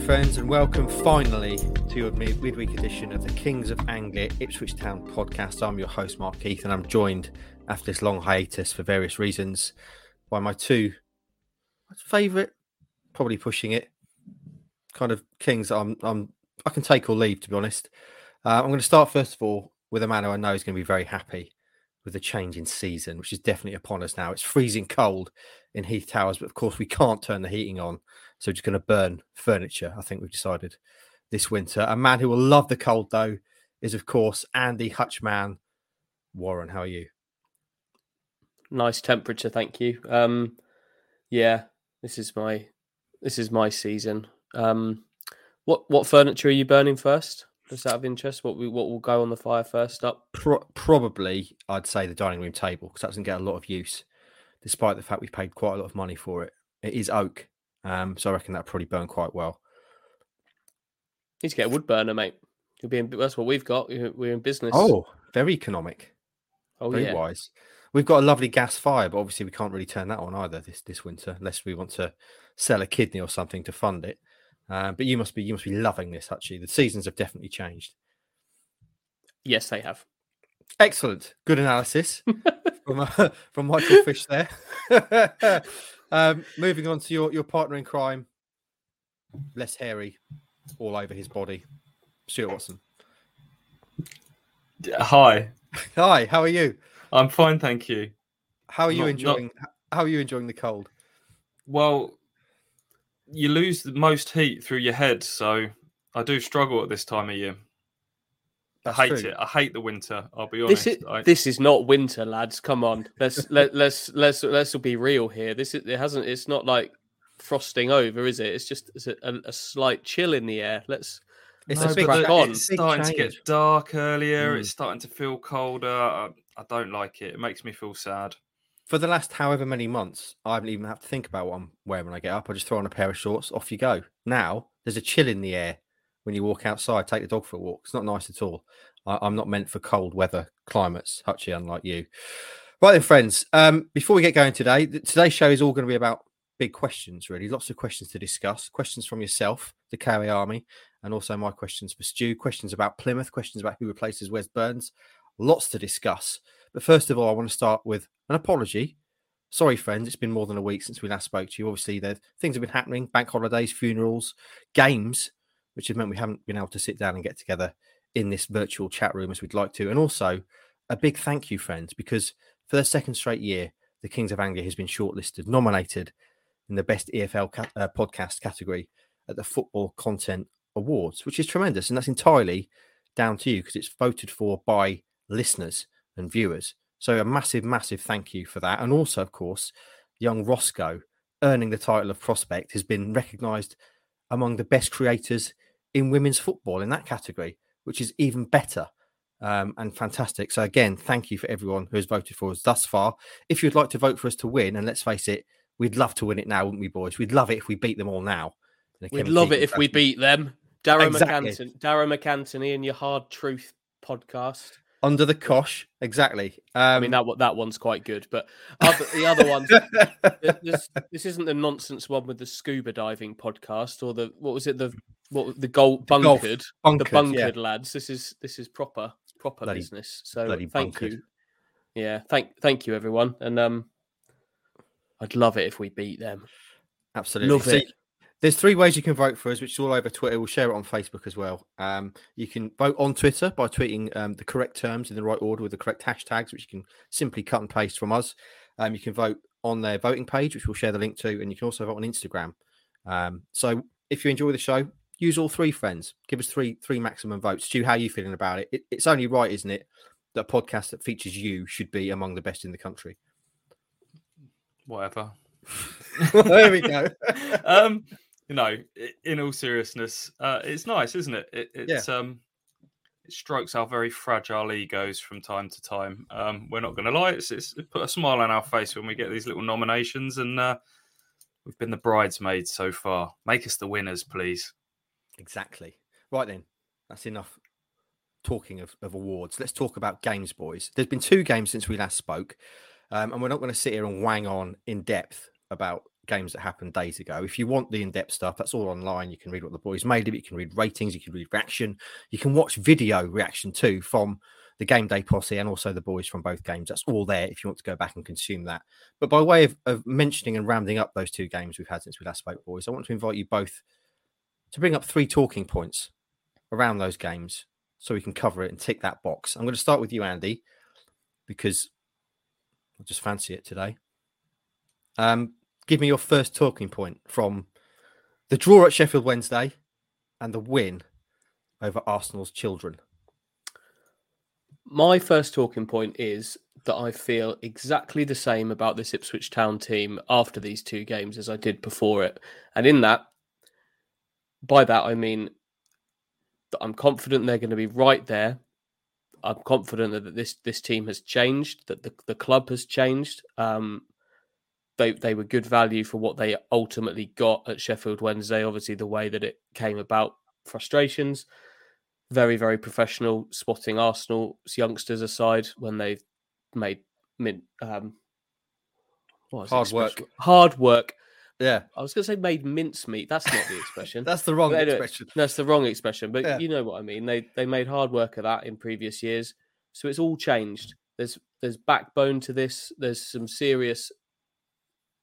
friends, and welcome finally to your mid- midweek edition of the Kings of Anglia Ipswich Town podcast. I'm your host, Mark Heath, and I'm joined after this long hiatus for various reasons by my two favourite, probably pushing it, kind of Kings. I'm, I'm, I can take or leave, to be honest. Uh, I'm going to start first of all with a man who I know is going to be very happy with the change in season, which is definitely upon us now. It's freezing cold in Heath Towers, but of course we can't turn the heating on so just going to burn furniture. I think we've decided this winter. A man who will love the cold, though, is of course Andy Hutchman. Warren, how are you? Nice temperature, thank you. Um, yeah, this is my this is my season. Um, what what furniture are you burning first? Just out of interest, what we what will go on the fire first up? Pro- probably, I'd say the dining room table because that doesn't get a lot of use, despite the fact we paid quite a lot of money for it. It is oak, um, so I reckon that probably burn quite well. Need to get a wood burner, mate. You'll be in, that's what we've got. We're in business. Oh, very economic. oh very yeah. wise. We've got a lovely gas fire, but obviously we can't really turn that on either this this winter, unless we want to sell a kidney or something to fund it. Uh, but you must be you must be loving this. Actually, the seasons have definitely changed. Yes, they have. Excellent, good analysis from uh, from Michael Fish there. um, moving on to your your partner in crime, less hairy, all over his body, Stuart Watson. Hi, Hi, how are you? I'm fine, thank you. How are you Not- not- enjoying? How are you enjoying the cold? Well, you lose the most heat through your head, so I do struggle at this time of year. That's I hate true. it. I hate the winter. I'll be honest. This is I, this is not winter, lads. Come on, let's let let's let's let's be real here. This is it hasn't. It's not like frosting over, is it? It's just it's a, a, a slight chill in the air. Let's It's Let's a big, crack on. It's starting to get dark earlier. Mm. It's starting to feel colder. I, I don't like it. It makes me feel sad. For the last however many months, I haven't even have to think about what I'm wearing when I get up. I just throw on a pair of shorts, off you go. Now there's a chill in the air when you walk outside, take the dog for a walk. It's not nice at all. I, I'm not meant for cold weather climates, Hutchie, unlike you. Right then, friends. Um, before we get going today, today's show is all going to be about big questions, really. Lots of questions to discuss. Questions from yourself, the Carry Army, and also my questions for Stu. Questions about Plymouth. Questions about who replaces Wes Burns. Lots to discuss. But first of all, I want to start with an apology. Sorry, friends. It's been more than a week since we last spoke to you. Obviously, there things have been happening: bank holidays, funerals, games, which has meant we haven't been able to sit down and get together in this virtual chat room as we'd like to. And also, a big thank you, friends, because for the second straight year, the Kings of Anglia has been shortlisted, nominated in the best EFL ca- uh, podcast category at the Football Content Awards, which is tremendous. And that's entirely down to you because it's voted for by listeners and viewers. So a massive, massive thank you for that. And also, of course, young Roscoe earning the title of prospect has been recognised among the best creators in women's football in that category, which is even better um, and fantastic. So again, thank you for everyone who has voted for us thus far. If you'd like to vote for us to win, and let's face it, we'd love to win it now, wouldn't we, boys? We'd love it if we beat them all now. we'd love it if we beat them. Darren Exactly. McCanton, Darren McCantony and your Hard Truth podcast. under the cosh. Exactly. Um, I mean that that one's quite good, but other, the other ones. this, this isn't the nonsense one with the scuba diving podcast or the what was it the what the gold The golf bunkered the bunkered, bunkered yeah. lads. This is this is proper proper Bloody- business. So thank bunkered. you. Yeah, thank thank you everyone, and um, I'd love it if we beat them. Absolutely. Love So it. There's three ways you can vote for us, which is all over Twitter. We'll share it on Facebook as well. Um, you can vote on Twitter by tweeting um, the correct terms in the right order with the correct hashtags, which you can simply cut and paste from us. Um, you can vote on their voting page, which we'll share the link to, and you can also vote on Instagram. Um, so if you enjoy the show, use all three friends. Give us three three maximum votes. Stu, how are you feeling about it? it? It's only right, isn't it, that a podcast that features you should be among the best in the country. Whatever. there we go. um, you know, in all seriousness, uh, it's nice, isn't it? it it's um, it strokes our very fragile egos from time to time. Um, we're not going to lie; it's, it's it put a smile on our face when we get these little nominations, and uh, we've been the bridesmaids so far. Make us the winners, please. Exactly. Right then, that's enough talking of, of awards. Let's talk about games, boys. There's been two games since we last spoke, um, and we're not going to sit here and wang on in depth about games that happened days ago. If you want the in-depth stuff, that's all online. You can read what the boys made of it. You can read ratings. You can read reaction. You can watch video reaction too from the game day posse and also the boys from both games. That's all there if you want to go back and consume that. But by way of, of mentioning and rounding up those two games we've had since we last spoke, boys, I want to invite you both to bring up three talking points around those games so we can cover it and tick that box. I'm going to start with you, Andy, because I just fancy it today. Um, give me your first talking point from the draw at Sheffield Wednesday and the win over Arsenal's children. My first talking point is that I feel exactly the same about this Ipswich Town team after these two games as I did before it. And in that, by that, I mean that I'm confident they're going to be right there. I'm confident that this this team has changed, that the, the club has changed. Um, they they were good value for what they ultimately got at Sheffield Wednesday. Obviously, the way that it came about, frustrations. Very very professional, spotting Arsenal's youngsters aside when they made mint um, hard work. Hard work yeah, I was going to say made mincemeat. That's not the expression. that's the wrong expression. That's the wrong expression. But yeah. you know what I mean. They they made hard work of that in previous years, so it's all changed. There's there's backbone to this. There's some serious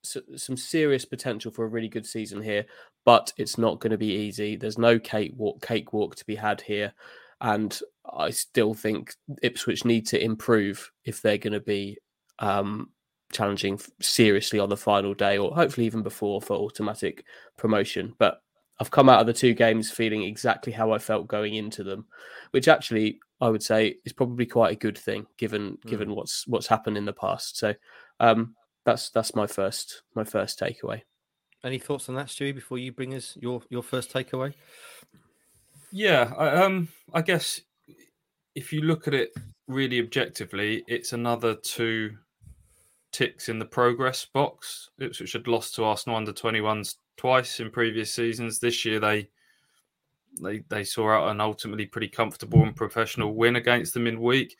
some serious potential for a really good season here, but it's not going to be easy. There's no cakewalk cakewalk to be had here, and I still think Ipswich need to improve if they're going to be um, challenging seriously on the final day or hopefully even before for automatic promotion. But I've come out of the two games feeling exactly how I felt going into them, which actually I would say is probably quite a good thing given mm. given what's what's happened in the past. So um, that's that's my first my first takeaway. Any thoughts on that, Stewie? Before you bring us your your first takeaway? Yeah, I, um, I guess if you look at it really objectively, it's another two ticks in the progress box. Ipswich had lost to Arsenal under 21s twice in previous seasons. This year they they they saw out an ultimately pretty comfortable and professional win against them in week.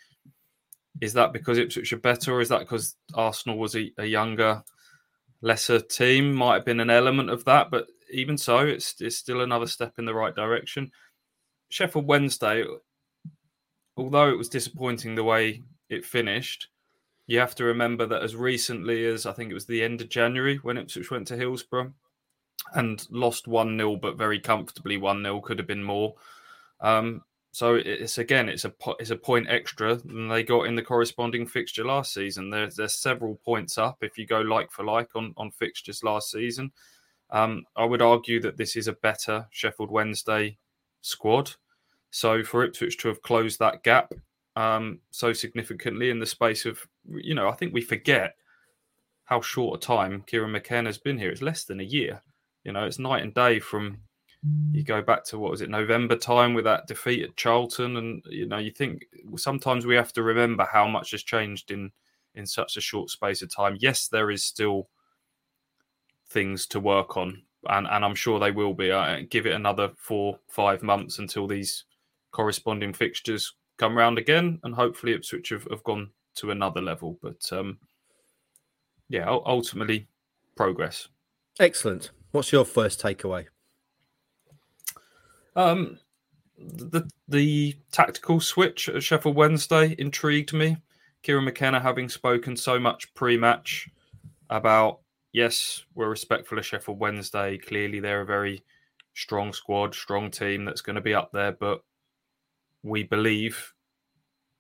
Is that because Ipswich are better, or is that because Arsenal was a, a younger, lesser team? Might have been an element of that, but even so, it's it's still another step in the right direction. Sheffield Wednesday, although it was disappointing the way it finished, you have to remember that as recently as I think it was the end of January when Ipswich went to Hillsborough and lost 1 0, but very comfortably 1 0, could have been more. Um, so it's again, it's a it's a point extra than they got in the corresponding fixture last season. There's there's several points up if you go like for like on on fixtures last season. Um, I would argue that this is a better Sheffield Wednesday squad. So for Ipswich to have closed that gap um, so significantly in the space of, you know, I think we forget how short a time Kieran McKenna has been here. It's less than a year. You know, it's night and day from you go back to what was it November time with that defeat at Charlton, and you know, you think sometimes we have to remember how much has changed in in such a short space of time. Yes, there is still things to work on, and and I'm sure they will be. I give it another four five months until these corresponding fixtures come round again, and hopefully Ipswich have, have gone to another level. But um, yeah, ultimately, progress. Excellent. What's your first takeaway? Um, the the tactical switch at Sheffield Wednesday intrigued me. Kieran McKenna having spoken so much pre-match about yes, we're respectful of Sheffield Wednesday. Clearly, they're a very strong squad, strong team that's going to be up there, but we believe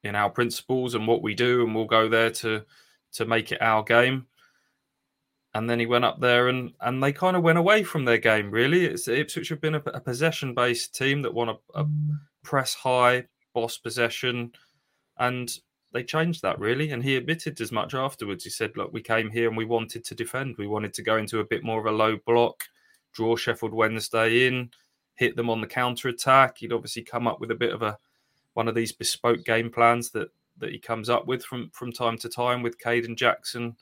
in our principles and what we do, and we'll go there to to make it our game. And then he went up there, and and they kind of went away from their game. Really, it's Ipswich have been a, a possession based team that want a, a mm. press high, boss possession, and they changed that really. And he admitted as much afterwards. He said, "Look, we came here and we wanted to defend. We wanted to go into a bit more of a low block, draw Sheffield Wednesday in." hit them on the counter attack. He'd obviously come up with a bit of a one of these bespoke game plans that that he comes up with from from time to time with Kayden Jackson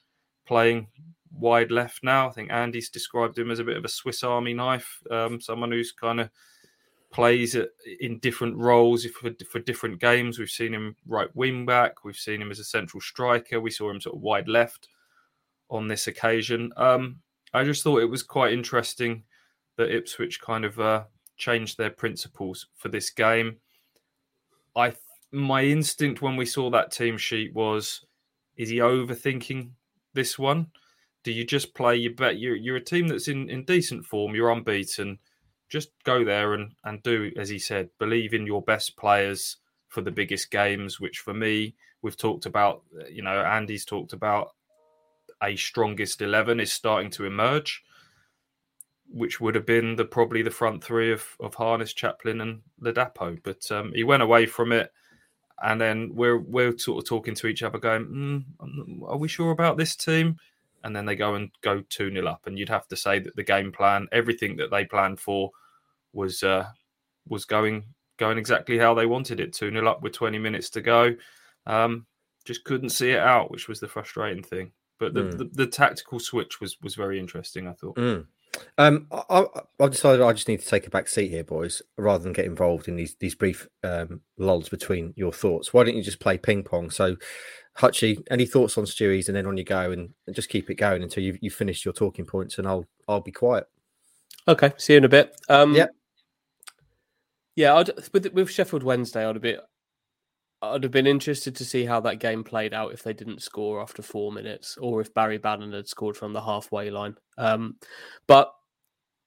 playing wide left now. I think Andy's described him as a bit of a Swiss Army knife, um, someone who's kind of plays in different roles for, for different games. We've seen him right wing back, we've seen him as a central striker, we saw him sort of wide left on this occasion. Um, I just thought it was quite interesting that Ipswich kind of uh, changed their principles for this game. I my instinct when we saw that team sheet was, is he overthinking this one? Do you just play your bet? You're, you're a team that's in, in decent form. You're unbeaten. Just go there and, and do as he said. Believe in your best players for the biggest games. Which for me, we've talked about. You know, Andy's talked about a strongest eleven is starting to emerge which would have been the probably the front three of, of Harness, Chaplin, and Ladapo. But um, he went away from it, and then we're we're sort of talking to each other, going, mm, "Are we sure about this team?" And then they go and go two 0 up, and you'd have to say that the game plan, everything that they planned for, was uh, was going going exactly how they wanted it. Two 0 up with twenty minutes to go, um, just couldn't see it out, which was the frustrating thing. But the, mm. the, the, tactical switch was was very interesting. I thought. Mm. Um, I, I decided I just need to take a back seat here, boys, rather than get involved in these these brief um, lulls between your thoughts. Why don't you just play ping pong? So, Hutchie, any thoughts on Stewie's, and then on you go, and, and just keep it going until you've, you've finished your talking points, and I'll I'll be quiet. Okay, see you in a bit. Um, yeah, yeah. I'd, with with Sheffield Wednesday, I'd a bit I'd have been interested to see how that game played out if they didn't score after four minutes, or if Barry Bannan had scored from the halfway line. Um, but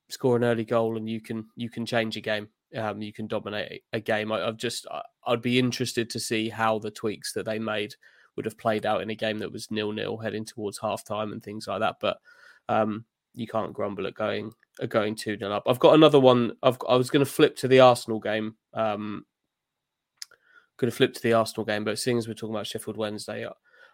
score an early goal and you can you can change a game. Um, you can dominate a game. I, have just I'd be interested to see how the tweaks that they made would have played out in a game that was nil nil heading towards half time and things like that. But um, you can't grumble at going at going two nil up. I've got another one. I've I was going to flip to the Arsenal game. Um, could have flipped to the Arsenal game, but seeing as we're talking about Sheffield Wednesday,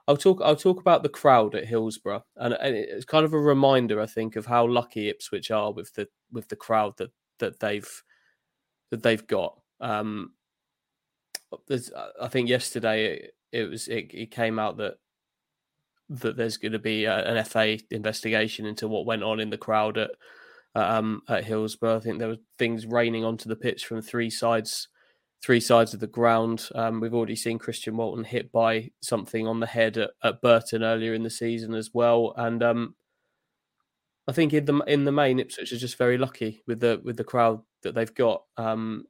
I'll talk. I'll talk about the crowd at Hillsborough, and, and it's kind of a reminder, I think, of how lucky Ipswich are with the with the crowd that that they've that they've got. Um, I think yesterday it, it was it, it, came out that that there's going to be a, an FA investigation into what went on in the crowd at um, at Hillsborough. I think there were things raining onto the pitch from three sides three sides of the ground. Um, we've already seen Christian Walton hit by something on the head at, at Burton earlier in the season as well, and um, I think in the in the main, Ipswich is just very lucky with the with the crowd that they've got, um,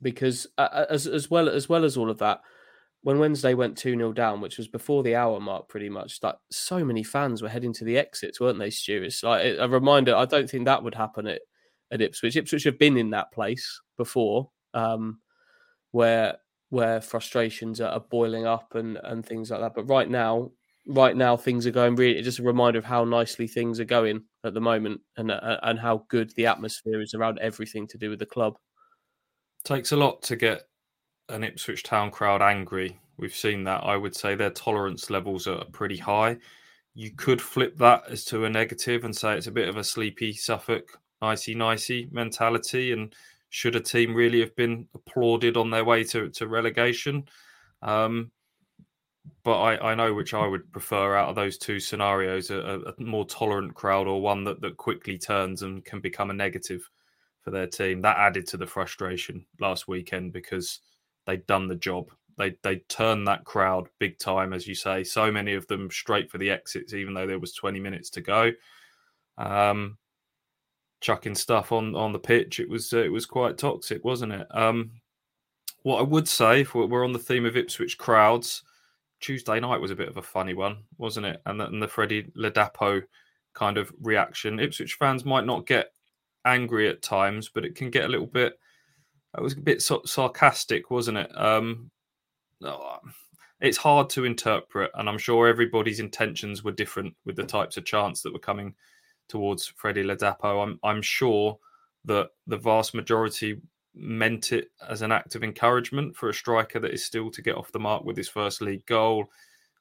because uh, as as well as well as all of that. When Wednesday went 2 0 down, which was before the hour mark, pretty much, like so many fans were heading to the exits, weren't they, Stu? It's like a reminder. I don't think that would happen at, at Ipswich. Ipswich have been in that place before, um, where where frustrations are, boiling up and and things like that. But right now, right now things are going really. Just a reminder of how nicely things are going at the moment, and uh, and how good the atmosphere is around everything to do with the club. Takes a lot to get an Ipswich Town crowd angry. We've seen that. I would say their tolerance levels are pretty high. You could flip that as to a negative and say it's a bit of a sleepy Suffolk nicey nicey mentality and should a team really have been applauded on their way to, to relegation? Um, but I, I know which I would prefer out of those two scenarios a, a, more tolerant crowd or one that, that quickly turns and can become a negative for their team. That added to the frustration last weekend because they'd done the job. They they turned that crowd big time, as you say. So many of them straight for the exits, even though there was 20 minutes to go. Um, chucking stuff on on the pitch. It was uh, it was quite toxic, wasn't it? Um, what I would say, if we're on the theme of Ipswich crowds, Tuesday night was a bit of a funny one, wasn't it? And the, and the Freddie Ladapo kind of reaction. Ipswich fans might not get angry at times, but it can get a little bit. It was a bit sarcastic, wasn't it? Um, it's hard to interpret, and I'm sure everybody's intentions were different with the types of chants that were coming towards Freddie Ladapo. I'm I'm sure that the vast majority meant it as an act of encouragement for a striker that is still to get off the mark with his first league goal.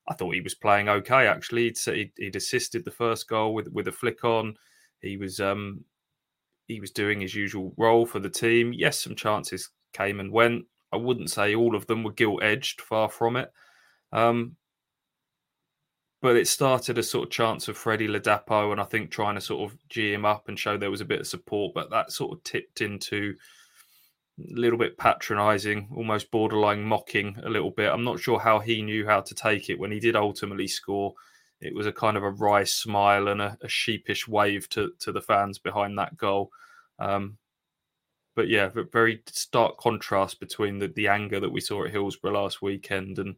I thought he was playing okay. Actually, he'd, he'd, he'd assisted the first goal with with a flick on. He was um he was doing his usual role for the team. Yes, some chances came and went. I wouldn't say all of them were gilt edged. Far from it. Um, but it started a sort of chance of Freddie Ladapo, and I think trying to sort of g him up and show there was a bit of support, but that sort of tipped into a little bit patronising, almost borderline mocking a little bit. I'm not sure how he knew how to take it when he did ultimately score. it was a kind of a wry smile and a, a sheepish wave to to the fans behind that goal. Um, but yeah, very stark contrast between the, the anger that we saw at Hillsborough last weekend and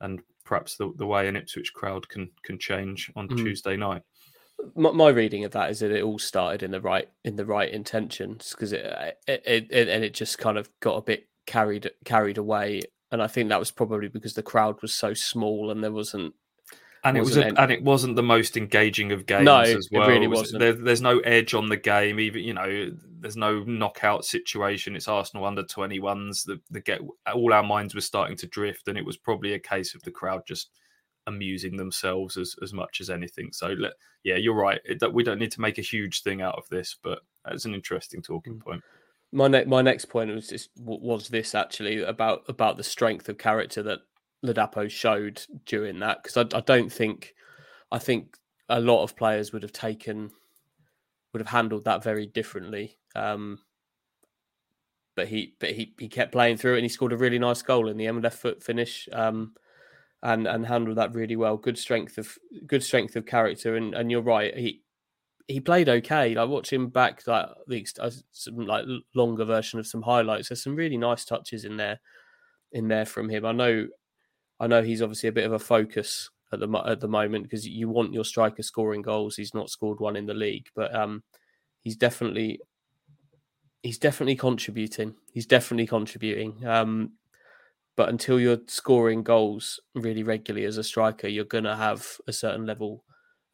and perhaps the, the way an Ipswich crowd can can change on mm. Tuesday night. My, my, reading of that is that it all started in the right in the right intentions because it, it, it, it and it just kind of got a bit carried carried away, and I think that was probably because the crowd was so small and there wasn't and it was a, and it wasn't the most engaging of games no, as well. It really wasn't. There, there's no edge on the game. Even you know, there's no knockout situation. It's Arsenal under 21s. The, the get all our minds were starting to drift, and it was probably a case of the crowd just amusing themselves as, as much as anything. So let, yeah, you're right. It, we don't need to make a huge thing out of this, but it's an interesting talking mm. point. My ne- my next point was just, was this actually about about the strength of character that Ladapo showed during that because I, I, don't think I think a lot of players would have taken would have handled that very differently. Um, but he but he, he kept playing through it and he scored a really nice goal in the end left foot finish um, and and handled that really well. Good strength of good strength of character and and you're right he he played okay. Like watching back like the uh, some like longer version of some highlights. There's some really nice touches in there in there from him. I know I know he's obviously a bit of a focus at the at the moment because you want your striker scoring goals. He's not scored one in the league, but um, he's definitely he's definitely contributing. He's definitely contributing. Um, but until you're scoring goals really regularly as a striker, you're gonna have a certain level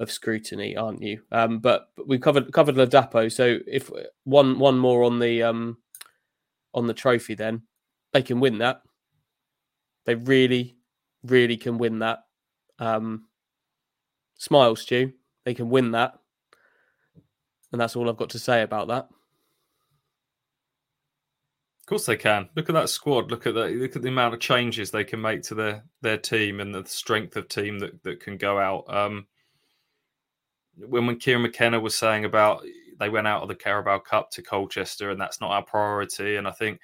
of scrutiny, aren't you? Um, but, we covered covered Ladapo. So if one one more on the um, on the trophy, then they can win that. They really really can win that. Um, smile, Stu. They can win that. And that's all I've got to say about that. Of course they can. Look at that squad. Look at that. Look at the amount of changes they can make to their their team and the strength of team that, that can go out. Um, when when Kieran McKenna was saying about they went out of the Carabao Cup to Colchester and that's not our priority, and I think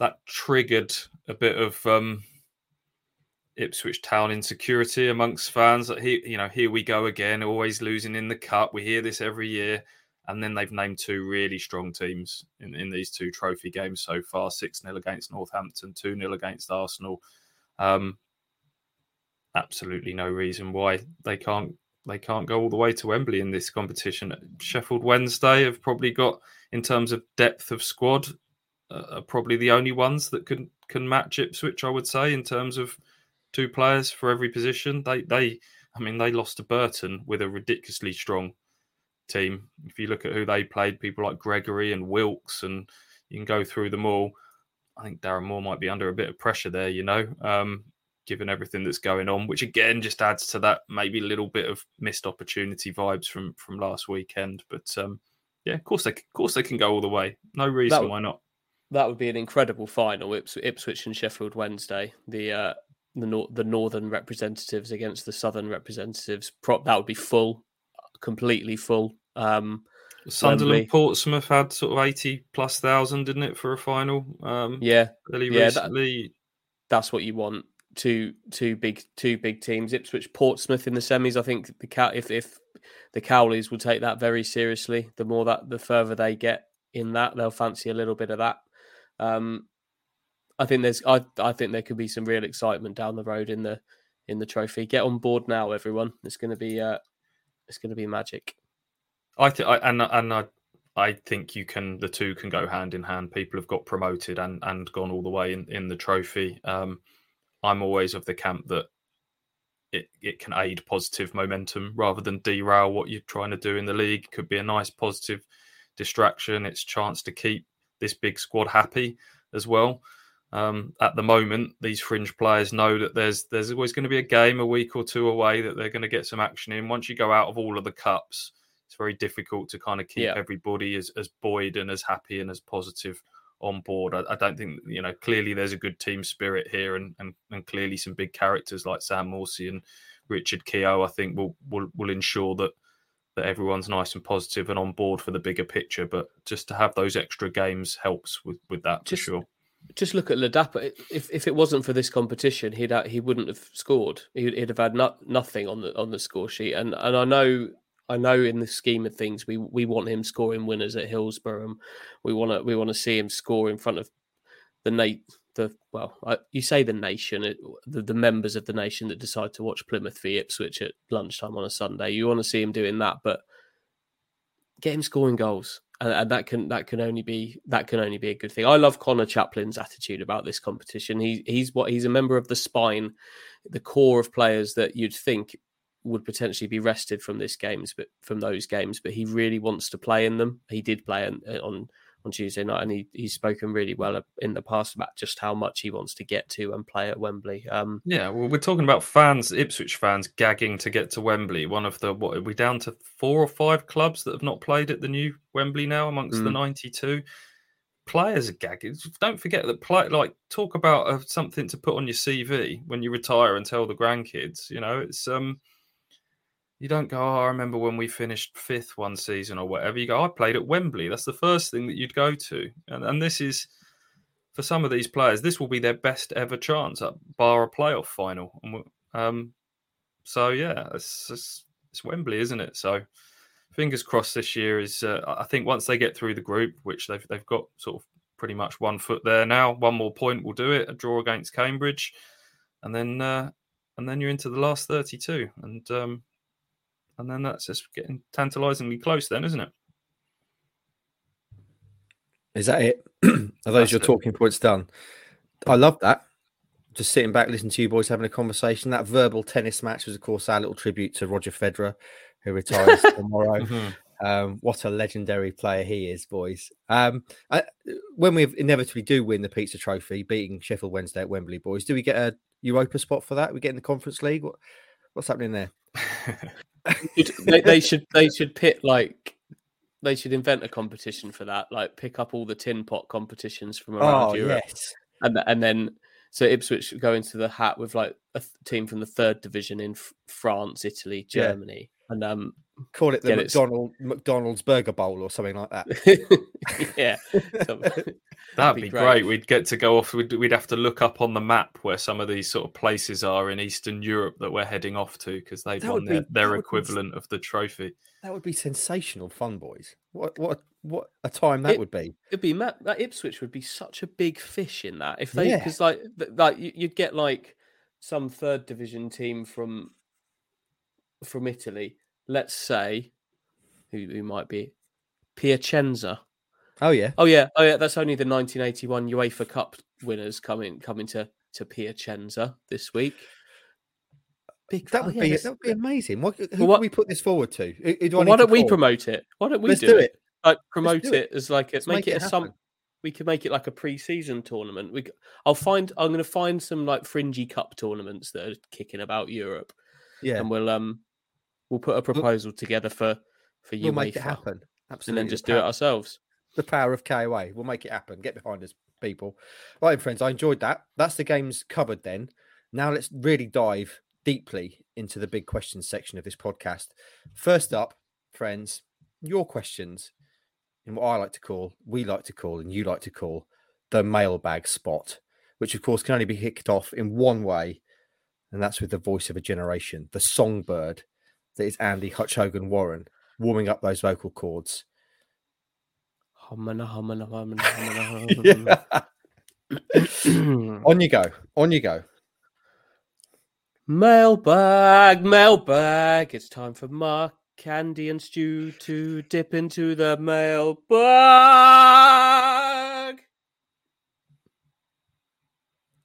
that triggered a bit of um, Ipswich Town insecurity amongst fans. That he, you know, here we go again, always losing in the cup. We hear this every year, and then they've named two really strong teams in, in these two trophy games so far: six 0 against Northampton, two 0 against Arsenal. Um, absolutely no reason why they can't they can't go all the way to Wembley in this competition. Sheffield Wednesday have probably got, in terms of depth of squad, uh, probably the only ones that can can match Ipswich. I would say in terms of two players for every position. They they I mean they lost to Burton with a ridiculously strong team. If you look at who they played, people like Gregory and Wilks, and you can go through them all. I think Darren Moore might be under a bit of pressure there, you know, um, given everything that's going on, which again just adds to that maybe a little bit of missed opportunity vibes from from last weekend. But um, yeah, of course they, of course they can go all the way. No reason would, why not. That would be an incredible final, Ips- Ipswich and Sheffield Wednesday. The uh, the nor- the northern representatives against the southern representatives. Prop that would be full, completely full. Um, Sunderland Wembley. Portsmouth had sort of eighty plus thousand, didn't it, for a final? Um, yeah, yeah, that, that's what you want. Two two big two big teams. Ipswich Portsmouth in the semis. I think the cow if if the Cowleys will take that very seriously. The more that the further they get in that, they'll fancy a little bit of that. Um, I think there's I I think there could be some real excitement down the road in the in the trophy. Get on board now, everyone. It's going to be uh, it's going to be magic. I think and and I I think you can the two can go hand in hand. People have got promoted and and gone all the way in in the trophy. Um, I'm always of the camp that it, it can aid positive momentum rather than derail what you're trying to do in the league. It could be a nice positive distraction. It's chance to keep this big squad happy as well. Um, at the moment, these fringe players know that there's there's always going to be a game a week or two away that they're going to get some action in. Once you go out of all of the cups, it's very difficult to kind of keep yeah. everybody as, as buoyed and as happy and as positive on board. I, I, don't think you know. Clearly, there's a good team spirit here, and and, and clearly some big characters like Sam Morsy and Richard Keogh. I think will will will ensure that that everyone's nice and positive and on board for the bigger picture. But just to have those extra games helps with with that just, for sure just look at Ladapo. If if it wasn't for this competition, he'd he wouldn't have scored. He'd, he'd have had no, nothing on the on the score sheet. And and I know I know in the scheme of things, we we want him scoring winners at Hillsborough. And we want to we want to see him score in front of the Nate the well, I, you say the nation, it, the, the members of the nation that decide to watch Plymouth v Ipswich at lunchtime on a Sunday. You want to see him doing that, but get him scoring goals and, and, that can that can only be that can only be a good thing. I love Conor Chaplin's attitude about this competition. He he's what he's a member of the spine, the core of players that you'd think would potentially be rested from this games, but from those games. But he really wants to play in them. He did play on, on on Tuesday night, and he, he's spoken really well in the past about just how much he wants to get to and play at Wembley. Um, yeah, well, we're talking about fans, Ipswich fans, gagging to get to Wembley. One of the what are we down to four or five clubs that have not played at the new Wembley now amongst mm. the ninety-two. Players are gagging. Don't forget that play like talk about uh, something to put on your CV when you retire and tell the grandkids. You know, it's um you don't go, oh, I remember when we finished fifth one season or whatever. You go, I played at Wembley. That's the first thing that you'd go to. And, and this is, for some of these players, this will be their best ever chance at bar a playoff final. Um, so, yeah, it's, it's, it's, Wembley, isn't it? So, fingers crossed this year is, uh, I think once they get through the group, which they've, they've got sort of pretty much one foot there now, one more point will do it, a draw against Cambridge. And then, uh, and then you're into the last 32. And, um, and then that's just getting tantalizingly close, then, isn't it? Is that it? Are those that's your it. talking points done? I love that. Just sitting back, listening to you boys having a conversation. That verbal tennis match was, of course, our little tribute to Roger Federer, who retires tomorrow. Mm-hmm. Um, what a legendary player he is, boys. Um, I, when we inevitably do win the pizza trophy, beating Sheffield Wednesday at Wembley, boys, do we get a Europa spot for that? We get in the Conference League? What, what's happening there? they, they, should they should pit like they should invent a competition for that. Like pick up all the tin pot competitions from around oh, Europe, yes. and and then so Ipswich go into the hat with like a team from the third division in F- France, Italy, Germany, yeah. and um call it the McDonald McDonald's Burger Bowl or something like that. yeah, that'd be, be great. great. We'd get to go off. We'd, we'd have to look up on the map where some of these sort of places are in Eastern Europe that we're heading off to because they've that won their, be, their equivalent be, of the trophy. That would be sensational fun, boys. What what what a time that it, would be. It'd be that Ipswich would be such a big fish in that if they because yeah. like like you'd get like some third division team from from Italy let's say, who, who might be Piacenza. Oh yeah. Oh yeah. Oh yeah. That's only the 1981 UEFA Cup winners coming coming to to Piacenza this week. Big, that would oh, yeah, be that would be amazing. What, who well, what, we put this forward to? Who, do well, why don't we promote it? Why don't we Let's do, do it? it? Like promote it. it. as like a, make, make, it, it some. We could make it like a pre-season tournament. We, I'll find. I'm going to find some like fringy cup tournaments that are kicking about Europe. Yeah, and we'll um We'll put a proposal we'll, together for for you. We'll make it happen. Absolutely, and then just do it ourselves. The power of KOA. We'll make it happen. Get behind us, people. Right, friends. I enjoyed that. That's the games covered. Then now let's really dive deeply into the big questions section of this podcast. First up, friends, your questions in what I like to call, we like to call, and you like to call the mailbag spot, which of course can only be kicked off in one way, and that's with the voice of a generation, the songbird that is Andy Hutch Hogan Warren warming up those vocal cords. On you go. On you go. Mailbag, mailbag. It's time for Mark, Candy, and Stew to dip into the mailbag.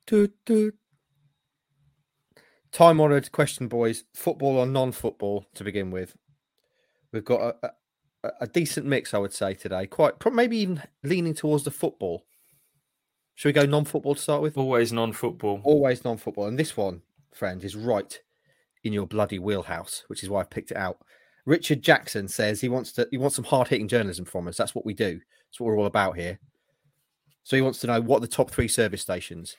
Toot, toot, time honored question, boys. Football or non football to begin with. We've got a, a, a, decent mix, I would say, today. Quite maybe even leaning towards the football. Should we go non football to start with? Always non football. Always non football. And this one, friend, is right in your bloody wheelhouse, which is why I've picked it out. Richard Jackson says he wants to he wants some hard hitting journalism from us. That's what we do. That's what we're all about here. So he wants to know what the top three service stations.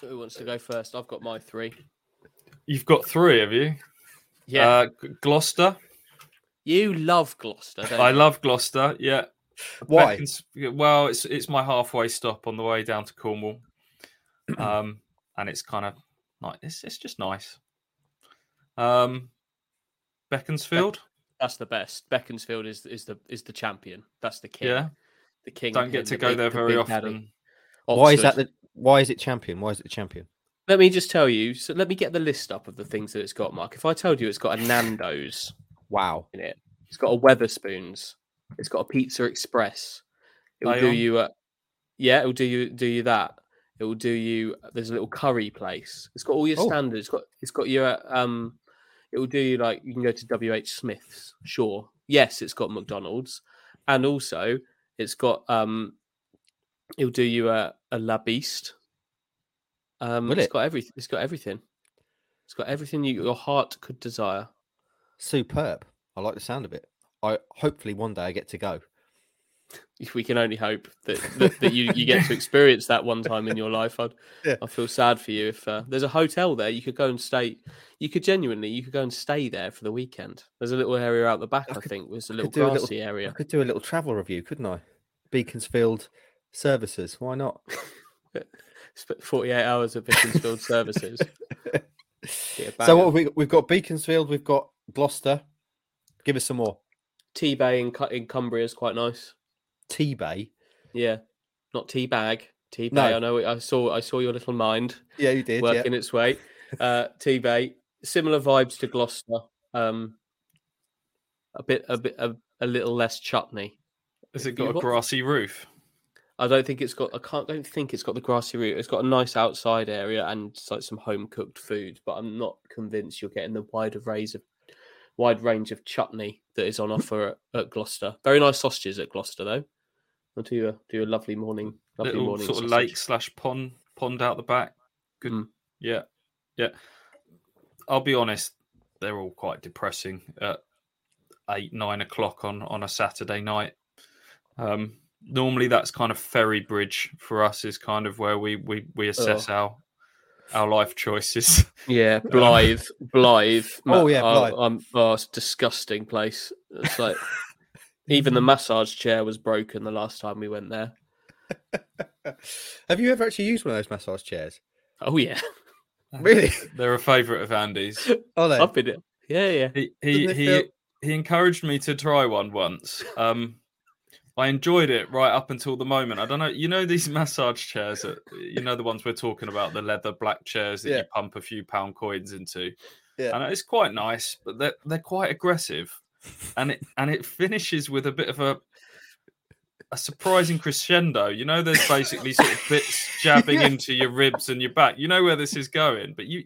Who wants to go first? I've got my three. You've got three, have you? Yeah. Uh, Gloucester. You love Gloucester. I you? love Gloucester. Yeah. Why? Beckons- well, it's it's my halfway stop on the way down to Cornwall, um, and it's kind of like it's it's just nice. Um, Beaconsfield, That's the best. Beaconsfield is is the is the champion. That's the king. yeah, The king. don't get to the go big- there very big daddy. often. Why is that the why is it champion? Why is it the champion? Let me just tell you. So let me get the list up of the things that it's got, Mark. If I told you it's got a Nando's Wow. in it, it's got a Wetherspoons, it's got a Pizza Express. It will do you. A, yeah, it will do you do you that. It will do you. There's a little curry place. It's got all your Oh. standards. It's got it's got your um. It will do you like you can go to W H Smith's. Sure. Yes, it's got McDonald's, and also it's got um. It'll do you a a La Beast. Um, Will it's it? got everything. It's got everything. It's got everything you, your heart could desire. Superb. I like the sound of it. I hopefully one day I get to go. If We can only hope that, that, that you, you get to experience that one time in your life. I'd, Yeah. I feel sad for you if uh, there's a hotel there. You could go and stay. You could genuinely, you could go and stay there for the weekend. There's a little area out the back. I I, could- think was a little do a little- grassy area. I could do a little travel review, couldn't I? Beaconsfield services. Why not? Spent 48 hours of Beaconsfield services. So what have we we've got Beaconsfield, we've got Gloucester. Give us some more. Tebay in, Cu- in Cumbria is quite nice. Tebay. Yeah, not tea bag. Tebay. No. I know. I saw. I saw your little mind. Yeah, you did. Yeah. working its way. Uh, Tebay, similar vibes to Gloucester. Um, a bit, a bit, a, a little less chutney. Has it got a grassy roof? I don't think it's got. I can't. Don't think it's got the grassy root. It's got a nice outside area and like some home cooked food. But I'm not convinced you're getting the wide range of wide range of chutney that is on offer at, at Gloucester. Very nice sausages at Gloucester though. I'll do a do a lovely morning, lovely Little morning sort of lake slash pond pond out the back. Good. Mm. Yeah, yeah. I'll be honest, they're all quite depressing at eight nine o'clock on on a Saturday night. Um, normally, that's kind of Ferrybridge for us. Is kind of where we we we assess our our life choices. Yeah, Blyth, Blyth. Oh, yeah, oh, Blyth. um, oh, it's a disgusting place. It's like even the massage chair was broken the last time we went there. Have you ever actually used one of those massage chairs? Oh yeah, Really? they're a favourite of Andy's. Oh, they? I've been it. Yeah, yeah. He he he, feel- he encouraged me to try one once. Um, I enjoyed it right up until the moment. I don't know. You know these massage chairs. That, you know the ones we're talking about, the leather black chairs that Yeah. you pump a few pound coins into. Yeah. And it's quite nice, but they're they're quite aggressive, and it and it finishes with a bit of a a surprising crescendo. You know, there's basically sort of bits jabbing Yeah. into your ribs and your back. You know where this is going, but you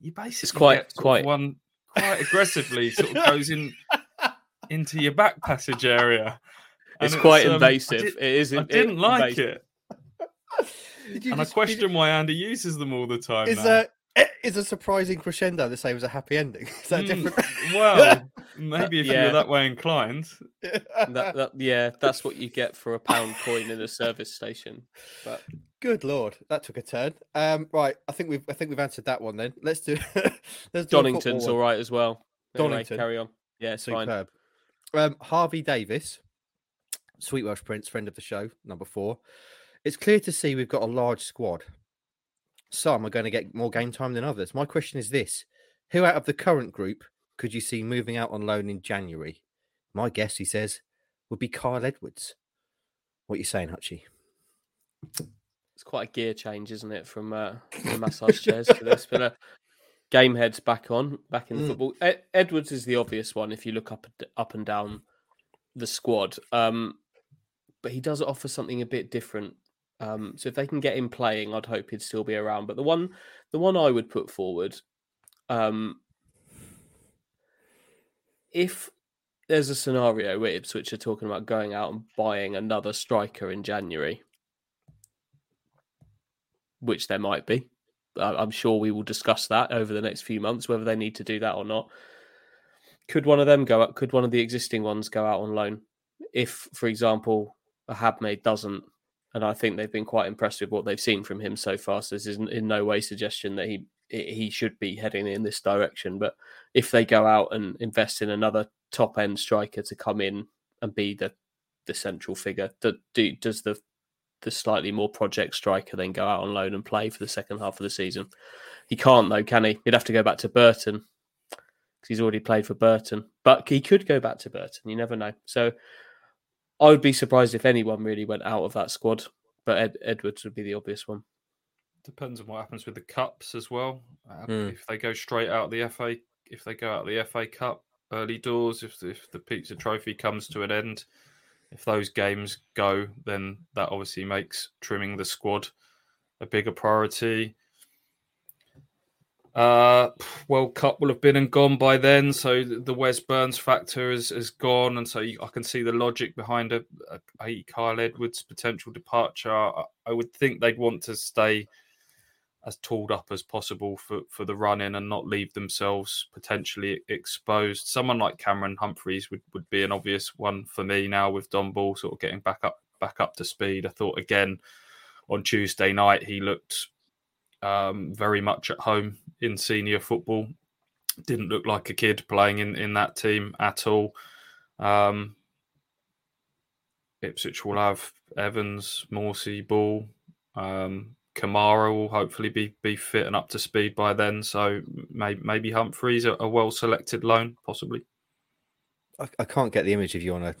you basically it's quite- get quite- one quite aggressively sort of goes in into your back passage area. It's And quite um, invasive. did- It is. I didn't like invasive. it, Did you and I just- did question why Andy uses them all the time. Is now. a eh, is a surprising crescendo the same as a happy ending? Is that Mm, different? well, maybe if Yeah. you're that way inclined. That, that, yeah, that's what you get for a pound coin in a service station. But Good lord, that took a turn. Um, right, I think we've I think we've answered that one. Then let's do. let's do Donington's all right as well. Anyway, Donington. carry on. Yeah, it's fine. Superb. Um, Harvey Davis, Sweet Welsh Prince, friend of the show, number four. It's clear to see we've got a large squad. Some are going to get more game time than others. My question is this Who out of the current group could you see moving out on loan in January? My guess, he says, would be Kyle Edwards. What are you saying, Hutchie? It's quite a gear change, isn't it, from uh, the massage chairs to this? But uh, game heads back on, back in the Mm. football. Ed- Edwards is the obvious one if you look up and- up and down the squad. Um, but he does offer something a bit different. Um, so if they can get him playing, I'd hope he'd still be around. But the one, the one I would put forward, um, if there's a scenario where Ipswich are talking about going out and buying another striker in January, which there might be. I'm sure we will discuss that over the next few months, whether they need to do that or not. Could one of them go out? Could one of the existing ones go out on loan? If, for example, Ahadme doesn't, and I think they've been quite impressed with what they've seen from him so far. So this is in no way suggestion that he he should be heading in this direction. But if they go out and invest in another top end striker to come in and be the the central figure. Do, do, does the the slightly more project striker then go out on loan and play for the second half of the season? He can't though, can he? He'd have to go back to Burton because he's already played for Burton. But he could go back to Burton. You never know. So I would be surprised if anyone really went out of that squad. But Ed, Edwards would be the obvious one. Depends on what happens with the cups as well. Uh, mm. If they go straight out the FA, if they go out the FA Cup early doors, if if the Pizza Trophy comes to an end, if those games go, then that obviously makes trimming the squad a bigger priority. Uh, World Cup will have been and gone by then, so the Wes Burns factor is, is gone, and so I can see the logic behind a, a, a Kyle Edwards' potential departure. I, I, would think they'd want to stay as tooled up as possible for, for the run in and not leave themselves potentially exposed. Someone like Cameron Humphreys would, would be an obvious one for me now with Dom Ball sort of getting back up back up to speed. I thought again on Tuesday night he looked um, very much at home in senior football. Didn't look like a kid playing in, in that team at all. Um, Ipswich will have Evans, Morsy, Ball. Um, Camará will hopefully be be fit and up to speed by then. So maybe, maybe Humphreys a, a well selected loan, possibly. I, I, can't get the image of you on a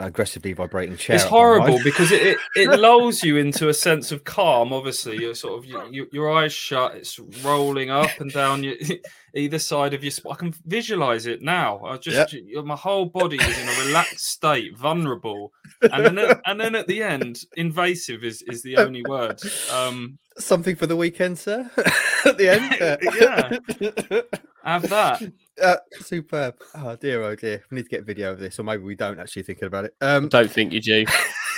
aggressively vibrating chair. It's horrible because it, it, it, lulls you into a sense of calm. Obviously, you're sort of you, you, your eyes shut. It's rolling up and down your, either side of your. Spot. I can visualize it now. I just yep. my whole body is in a relaxed state, vulnerable, and then at, and then at the end, invasive is is the only word. Um, Something for the weekend, sir. at the end, yeah. Have that. Uh, superb. Oh dear, oh dear. We need to get a video of this, or maybe we don't actually thinking about it. Um, don't think you do.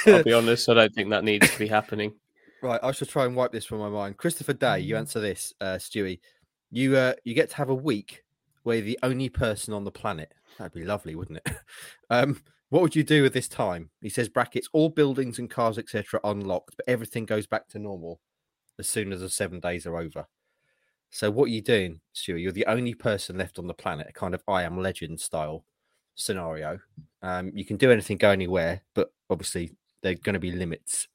I'll be honest. I don't think that needs to be happening. Right, I shall try and wipe this from my mind. Christopher Day, you answer this, uh, Stewie. You uh, you get to have a week where you're the only person on the planet. That'd be lovely, wouldn't it? um, what would you do with this time? He says brackets, all buildings and cars, etc., unlocked, but everything goes back to normal as soon as the seven days are over. So what are you doing, Stuart? You're the only person left on the planet, a kind of I am legend style scenario. Um, you can do anything, go anywhere, but obviously there are going to be limits.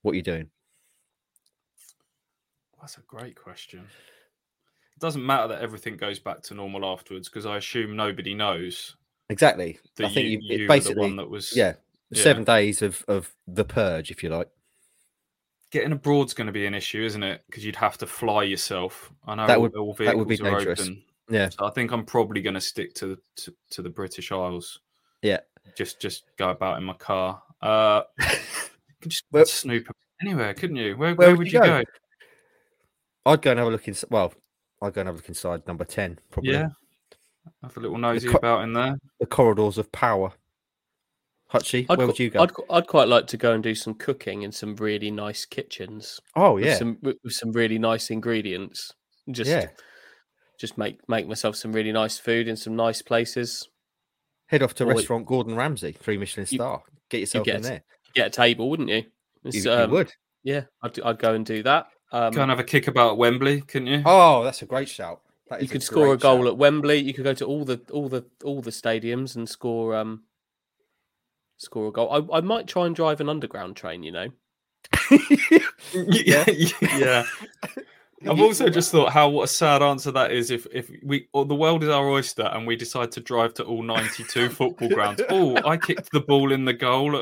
What are you doing? That's a great question. It doesn't matter that everything goes back to normal afterwards because I assume nobody knows. Exactly. I think you, you, you basically one that was yeah, yeah, seven days of of the purge, if you like getting abroad's going to be an issue, isn't it? Because you'd have to fly yourself. I know that would, all that would be dangerous. Open, yeah, so I think I'm probably going to stick to, to to the British Isles. Yeah, just just go about in my car. Uh, you can just well, snoop anywhere, couldn't you? Where, where, where would you go? go? I'd go and have a look in. Well, I'd go and have a look inside number ten. Probably. Yeah. Have a little nosy co- about in there. The corridors of power. Hutchie, I'd, where would you go? I'd, I'd quite like to go and do some cooking in some really nice kitchens. Oh yeah, with some, with some really nice ingredients. Just yeah. just make make myself some really nice food in some nice places. Head off to or restaurant Gordon Ramsay, three Michelin star. Get yourself get in there. Get a table, wouldn't you? You, um, you, would. Yeah, I'd, I'd go and do that. Um, go and have a kick about Wembley, couldn't you? Oh, that's a great shout. You could score a goal shout. at Wembley. You could go to all the all the all the stadiums and score um score a goal. I, I might try and drive an underground train, you know. yeah, yeah. I've also just thought how what a sad answer that is if if we or the world is our oyster and we decide to drive to all 92 football grounds. Oh, I kicked the ball in the goal.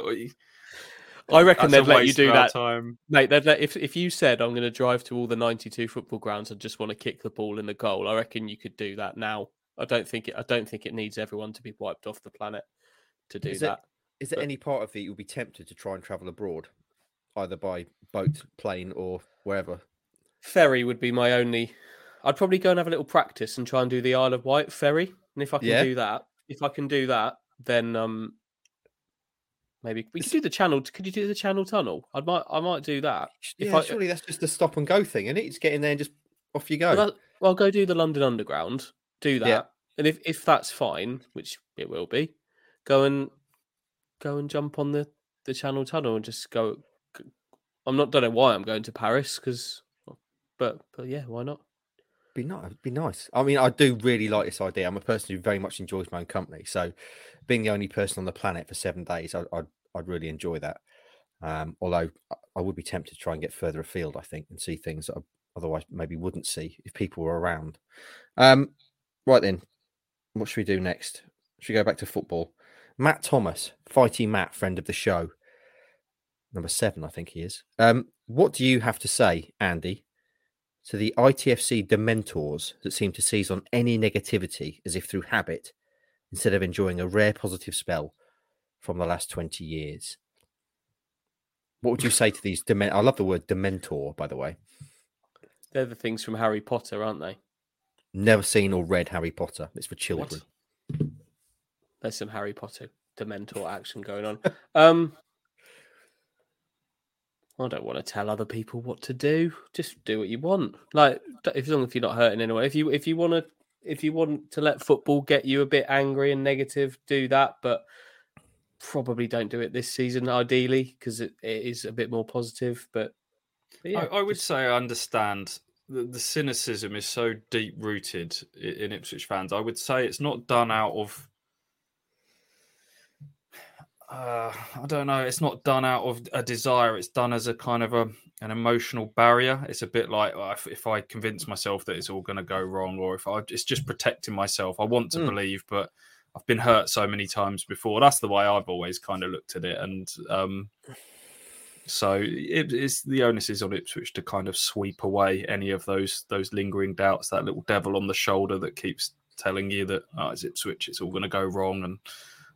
I reckon they'd let you do that, time. mate. They'd let, if if you said I'm going to drive to all the 92 football grounds and just want to kick the ball in the goal, I reckon you could do that now. I don't think it. I don't think it needs everyone to be wiped off the planet to do is that. Is there but, any part of it you'll be tempted to try and travel abroad, either by boat, plane, or wherever? Ferry would be my only. I'd probably go and have a little practice and try and do the Isle of Wight ferry. And if I can yeah. do that, if I can do that, then um, maybe we could do the channel. Could you do the Channel Tunnel? I might, I might do that. Yeah, I, surely that's just a stop and go thing, and it? It's getting there and just off you go. Well, well, go do the London Underground. Do that, yeah. and if if that's fine, which it will be, go and go and jump on the the Channel Tunnel and just go. I'm not don't know why I'm going to Paris because, but but yeah, why not? Be nice. Be nice. I mean, I do really like this idea. I'm a person who very much enjoys my own company. So, being the only person on the planet for seven days, I, I'd I'd really enjoy that. Um, although I would be tempted to try and get further afield, I think, and see things that I otherwise maybe wouldn't see if people were around. Um, right then, what should we do next? Should we go back to football? Matt Thomas, fighting Matt, friend of the show, number seven, I think he is. Um, what do you have to say, Andy, to the ITFC dementors that seem to seize on any negativity as if through habit instead of enjoying a rare positive spell from the last 20 years? What would you say to these dement? I love the word dementor, by the way. They're the things from Harry Potter, aren't they? Never seen or read Harry Potter. It's for children. What? There's some Harry Potter dementor action going on. Um, I don't want to tell other people what to do. Just do what you want. Like, as long as you're not hurting anyone. If you if you want to if you want to let football get you a bit angry and negative, do that. But probably don't do it this season, ideally, because it, it is a bit more positive. But, but yeah, I, I, would just... say I understand the, the cynicism is so deep rooted in, in Ipswich fans. I would say it's not done out of uh, I don't know. It's not done out of a desire. It's done as a kind of a an emotional barrier. It's a bit like uh, if, if I convince myself that it's all going to go wrong, or if I it's just protecting myself. I want to mm. believe, but I've been hurt so many times before. That's the way I've always kind of looked at it, and um, so it, it's the onus is on Ipswich to kind of sweep away any of those those lingering doubts. That little devil on the shoulder that keeps telling you that oh, it's Ipswich, it's all going to go wrong, and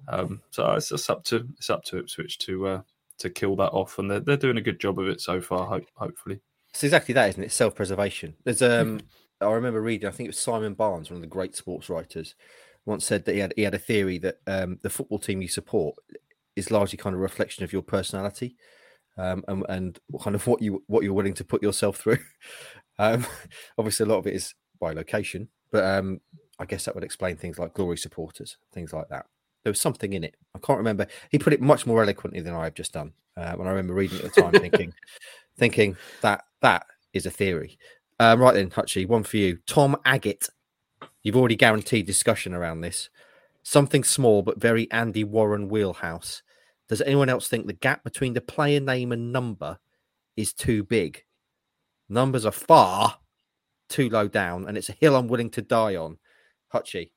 um, so it's just up to it's up to Ipswich to uh, to kill that off, and they're they're doing a good job of it so far. Hope, hopefully, it's exactly that, isn't it? Self preservation. There's um, I remember reading. I think it was Simon Barnes, one of the great sports writers, once said that he had he had a theory that um, the football team you support is largely kind of a reflection of your personality. Um, and, and kind of what you what you're willing to put yourself through. Um, obviously, a lot of it is by location, but um, I guess that would explain things like glory supporters, things like that there was something in it. I can't remember. He put it much more eloquently than I've just done. Uh, when I remember reading it at the time, thinking, thinking that that is a theory. Um, right then, Hutchie, one for you. Tom Agate. You've already guaranteed discussion around this. Something small but very Andy Warren wheelhouse. Does anyone else think the gap between the player name and number is too big? Numbers are far too low down, and it's a hill I'm willing to die on. Hutchie.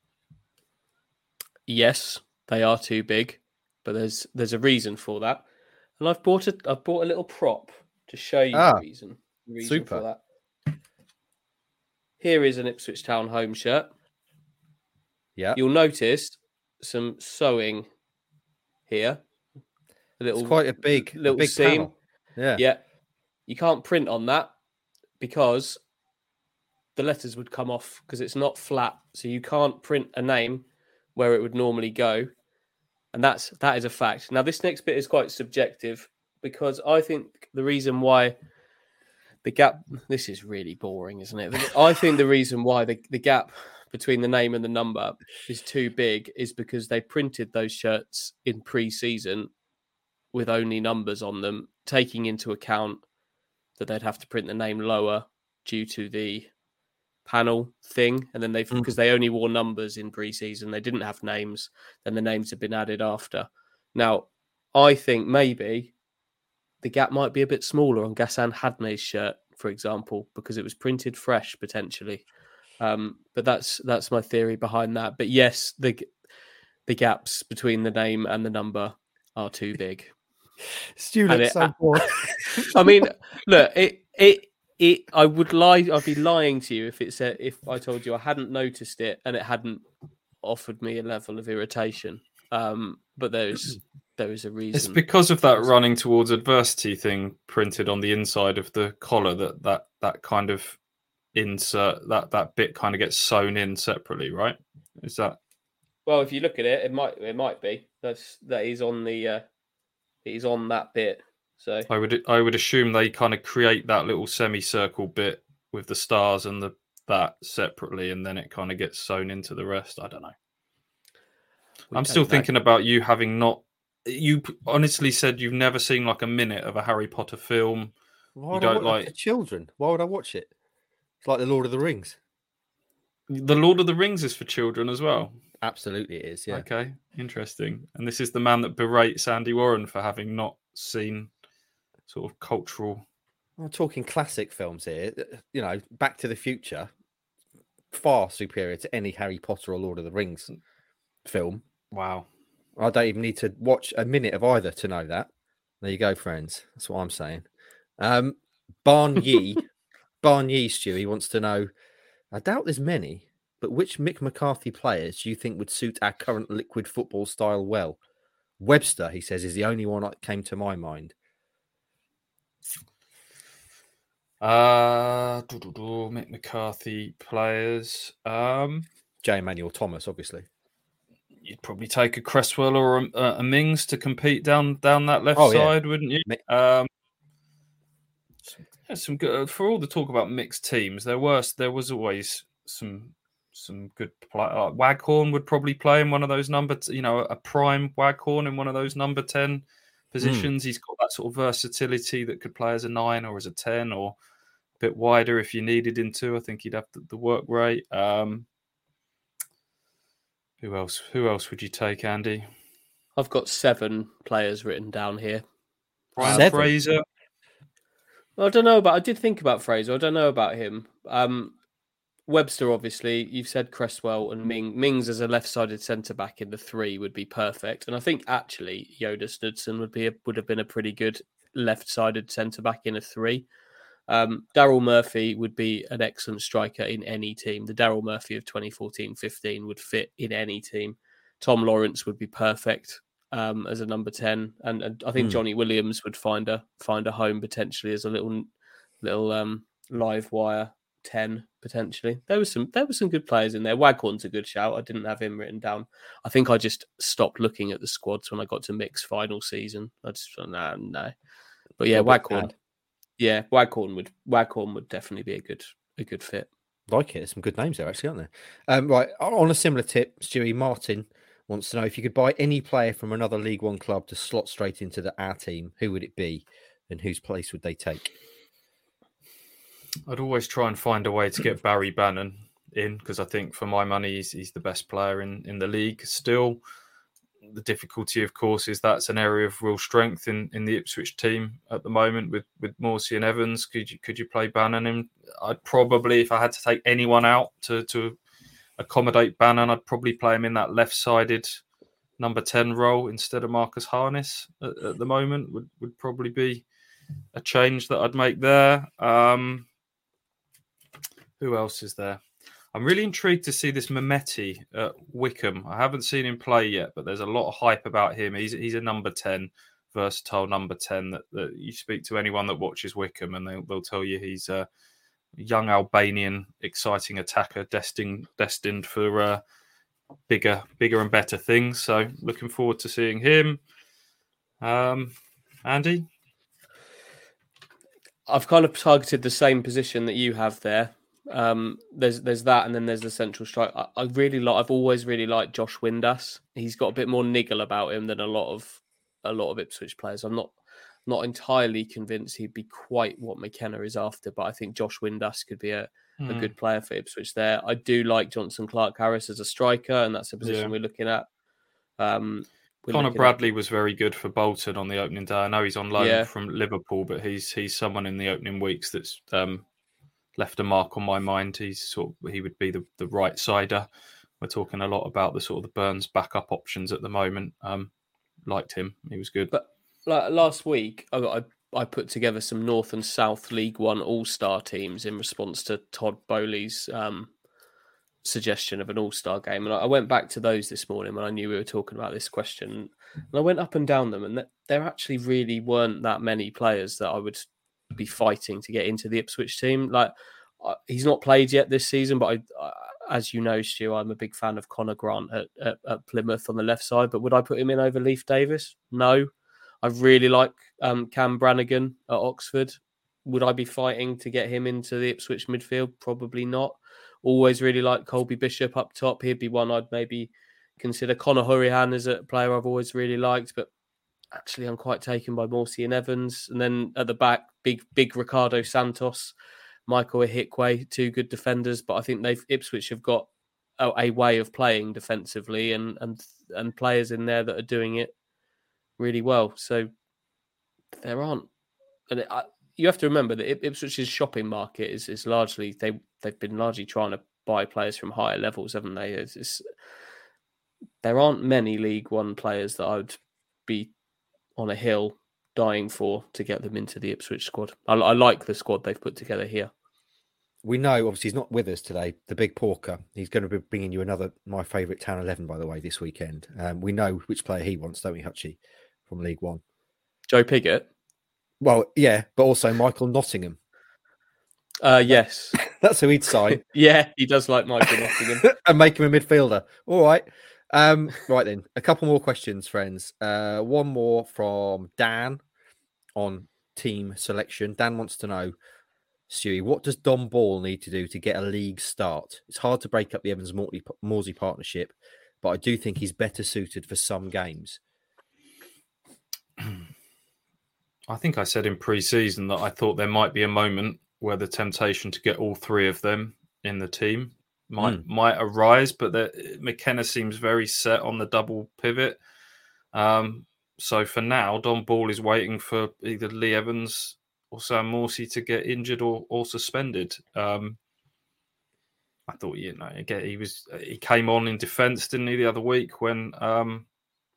Yes, they are too big, but there's there's a reason for that. And I've bought a I've bought a little prop to show you ah, the reason. The reason super. for that. Here is an Ipswich Town home shirt. Yeah. You'll notice some sewing here. A little it's quite a big little a big seam. Panel. Yeah. Yeah. You can't print on that because the letters would come off because it's not flat. So you can't print a name where it would normally go and that's that is a fact. Now, this next bit is quite subjective because I think the reason why the gap this is really boring, isn't it? I think the reason why the, the gap between the name and the number is too big is because they printed those shirts in pre-season with only numbers on them, taking into account that they'd have to print the name lower due to the panel thing, and then they've because mm. they only wore numbers in preseason, they didn't have names. Then the names have been added after. Now, I think maybe the gap might be a bit smaller on Gassan Ahadme's shirt, for example, because it was printed fresh potentially. Um, but that's that's my theory behind that. But yes, the the gaps between the name and the number are too big. Students, so bored. I mean, look, it it it I would lie I'd be lying to you if it said if I told you I hadn't noticed it and it hadn't offered me a level of irritation. Um, but there's there is a reason. It's because of that running towards adversity thing printed on the inside of the collar that that that kind of insert that that bit kind of gets sewn in separately, right? Is that? Well, if you look at it, it might it might be that's that is on the uh, it is on that bit. So I would I would assume they kind of create that little semicircle bit with the stars and the that separately, and then it kind of gets sewn into the rest. I don't know. We I'm still know. thinking about you having not. You honestly said you've never seen like a minute of a Harry Potter film. Why you don't like children. Why would I watch it? It's like the Lord of the Rings. The Lord of the Rings is for children as well. Absolutely, it is. Yeah. Okay, interesting. And this is the man that berates Andy Warren for having not seen sort of cultural. I'm talking classic films here. You know, Back to the Future, far superior to any Harry Potter or Lord of the Rings film. Wow. I don't even need to watch a minute of either to know that. There you go, friends. That's what I'm saying. Um, Barn Yee, Barn Yee, Stewie wants to know. I doubt there's many, but which Mick McCarthy players do you think would suit our current liquid football style well? Webster, he says, is the only one that came to my mind. Uh, Mick McCarthy players. Um, Jay Emmanuel-Thomas, obviously. You'd probably take a Cresswell or a, a Mings to compete down down that left oh, side, yeah. wouldn't you? Um, yeah, some good for all the talk about Mick's teams. There was there was always some some good play. Uh, Waghorn would probably play in one of those number, t- you know, a prime Waghorn in one of those number ten positions. Mm. He's got that sort of versatility that could play as a nine or as a ten or a bit wider if you needed him to. I think he'd have the, the work rate. Um, who else? Who else would you take, Andy? I've got seven players written down here. Ryan seven. Fraser. I don't know about. I did think about Fraser. I don't know about him. Um, Webster, obviously, you've said Cresswell and Ming. Mings as a left-sided centre back in the three would be perfect, and I think actually Jonas Knudsen would be a, would have been a pretty good left-sided centre back in a three. Um, Daryl Murphy would be an excellent striker in any team. The Daryl Murphy of 2014-15 would fit in any team. Tom Lawrence would be perfect um, as a number ten, and, and I think mm. Johnny Williams would find a find a home potentially as a little little um, live wire ten potentially. There was some there were some good players in there. Waghorn's a good shout. I didn't have him written down. I think I just stopped looking at the squads when I got to Mick's final season. I just thought, no, no. But yeah, Waghorn. Yeah, Waghorn would Waghorn would definitely be a good a good fit. Like it. There's some good names there, actually, aren't there? Um, right. On a similar tip, Stewie Martin wants to know if you could buy any player from another League One club to slot straight into the our team, who would it be, and whose place would they take? I'd always try and find a way to get Barry Bannan in because I think for my money he's, he's the best player in, in the league still. The difficulty, of course, is that's an area of real strength in, in the Ipswich team at the moment with with Morsy and Evans. Could you could you play Bannan? in? I'd probably, if I had to take anyone out to to accommodate Bannan, I'd probably play him in that left-sided number ten role instead of Marcus Harness at, at the moment. Would would probably be a change that I'd make there. Um, who else is there? I'm really intrigued to see this Mehmeti at Wycombe. I haven't seen him play yet, but there's a lot of hype about him. He's he's a number ten, versatile number ten. That, that you speak to anyone that watches Wycombe, and they'll, they'll tell you he's a young Albanian, exciting attacker, destined destined for uh, bigger bigger and better things. So looking forward to seeing him. Um, Andy, I've kind of targeted the same position that you have there. Um, there's there's that, and then there's the central strike. I, I really like. I've always really liked Josh Windass. He's got a bit more niggle about him than a lot of a lot of Ipswich players. I'm not not entirely convinced he'd be quite what McKenna is after, but I think Josh Windass could be a, mm. a hmm. good player for Ipswich there. I do like Jonson Clarke-Harris as a striker, and that's a position yeah. we're looking at. Um, Conor Bradley at... was very good for Bolton on the opening day. I know he's on loan yeah. from Liverpool, but he's he's someone in the opening weeks that's um, left a mark on my mind. He's sort of, he would be the, the right sider. We're talking a lot about the sort of the Burns backup options at the moment. Um, liked him. He was good. But like, last week, I, I, I put together some North and South League One All Star teams in response to Todd Bowley's um, suggestion of an All Star game, and I, I went back to those this morning when I knew we were talking about this question, and I went up and down them, and there actually really weren't that many players that I would be fighting to get into the Ipswich team. Like uh, he's not played yet this season, but I, uh, as you know, Stu, I'm a big fan of Conor Grant at, at, at, Plymouth on the left side. But would I put him in over Leif Davis? No. I really like um, Cam Brannagan at Oxford. Would I be fighting to get him into the Ipswich midfield? Probably not. Always really like Colby Bishop up top. He'd be one I'd maybe consider. Conor Hourihane is a player I've always really liked, but actually I'm quite taken by Morsy and Evans. And then at the back, big big Ricardo Santos, Michael Ihiekwe, two good defenders. But I think they've Ipswich have got a, a, way of playing defensively, and and and players in there that are doing it really well. So there aren't, and it, I, you have to remember that Ipswich's shopping market is is largely they they've been largely trying to buy players from higher levels, haven't they? It's, it's, there aren't many League One players that I would be on a hill dying for to get them into the Ipswich squad. I, I like the squad they've put together here. We know, obviously, he's not with us today. The big porker. He's going to be bringing you another my favourite town eleven, by the way, this weekend. Um, we know which player he wants, don't we, Hutchie, from League One? Joe Pigott. Well, yeah, but also Michael Nottingham. Uh, yes, that's who he'd sign. yeah, he does like Michael Nottingham and make him a midfielder. All right, um, right then. A couple more questions, friends. Uh, one more from Dan on team selection. Dan wants to know, Stewie, what does Dom Ball need to do to get a league start? It's hard to break up the Evans Morsy partnership, but I do think he's better suited for some games. I think I said in pre-season that I thought there might be a moment where the temptation to get all three of them in the team might mm. might arise, but that McKenna seems very set on the double pivot. Um, so for now, Dom Ball is waiting for either Lee Evans or Sam Morsy to get injured or, or suspended. Um, I thought, you know, again, he was he came on in defence, didn't he, the other week when um,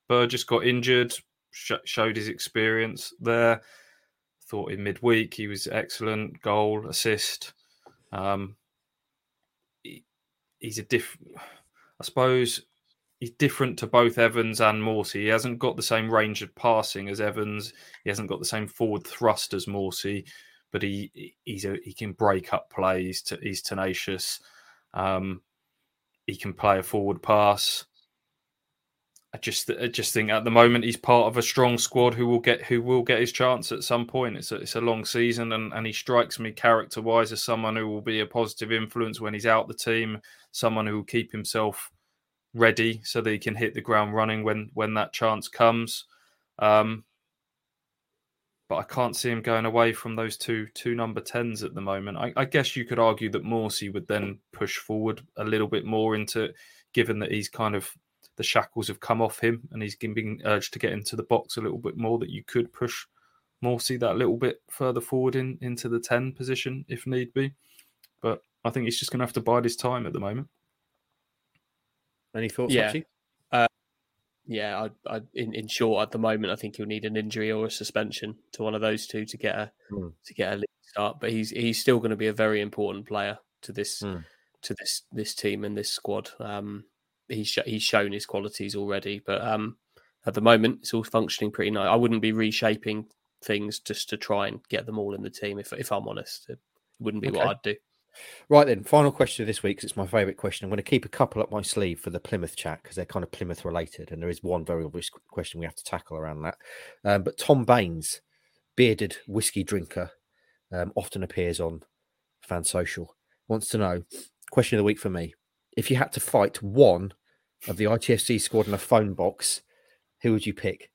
Burgess got injured, sh- showed his experience there. Thought in midweek he was excellent, goal, assist. Um, he's a diff. I suppose he's different to both Evans and Morsy. He hasn't got the same range of passing as Evans. He hasn't got the same forward thrust as Morsy, but he he's a, he can break up plays. He's, he's tenacious. Um, he can play a forward pass. I just I just think at the moment he's part of a strong squad who will get who will get his chance at some point. It's a, it's a long season and, and he strikes me character wise as someone who will be a positive influence when he's out the team, someone who will keep himself ready so that he can hit the ground running when when that chance comes. Um, but I can't see him going away from those two two number tens at the moment. I, I guess you could argue that Morsy would then push forward a little bit more into, given that he's kind of the shackles have come off him and he's being urged to get into the box a little bit more, that you could push Morsy that little bit further forward in into the 10 position if need be. But I think he's just going to have to bide his time at the moment. Any thoughts, yeah. Uh, yeah, I, I, in, in short, at the moment, I think he'll need an injury or a suspension to one of those two to get a mm. to get a league start. But he's he's still going to be a very important player to this mm. to this this team and this squad. Um, he's sh- he's shown his qualities already, but um, at the moment it's all functioning pretty nice. I wouldn't be reshaping things just to try and get them all in the team. If if I'm honest, it wouldn't be okay. what I'd do. Right then, final question of this week. It's my favourite question. I'm going to keep a couple up my sleeve for the Plymouth chat because they're kind of Plymouth related, and there is one very obvious question we have to tackle around that. Um, but Tom Baines, bearded whiskey drinker, um, often appears on Fan Social, wants to know. Question of the week for me: If you had to fight one of the ITFC squad in a phone box, who would you pick?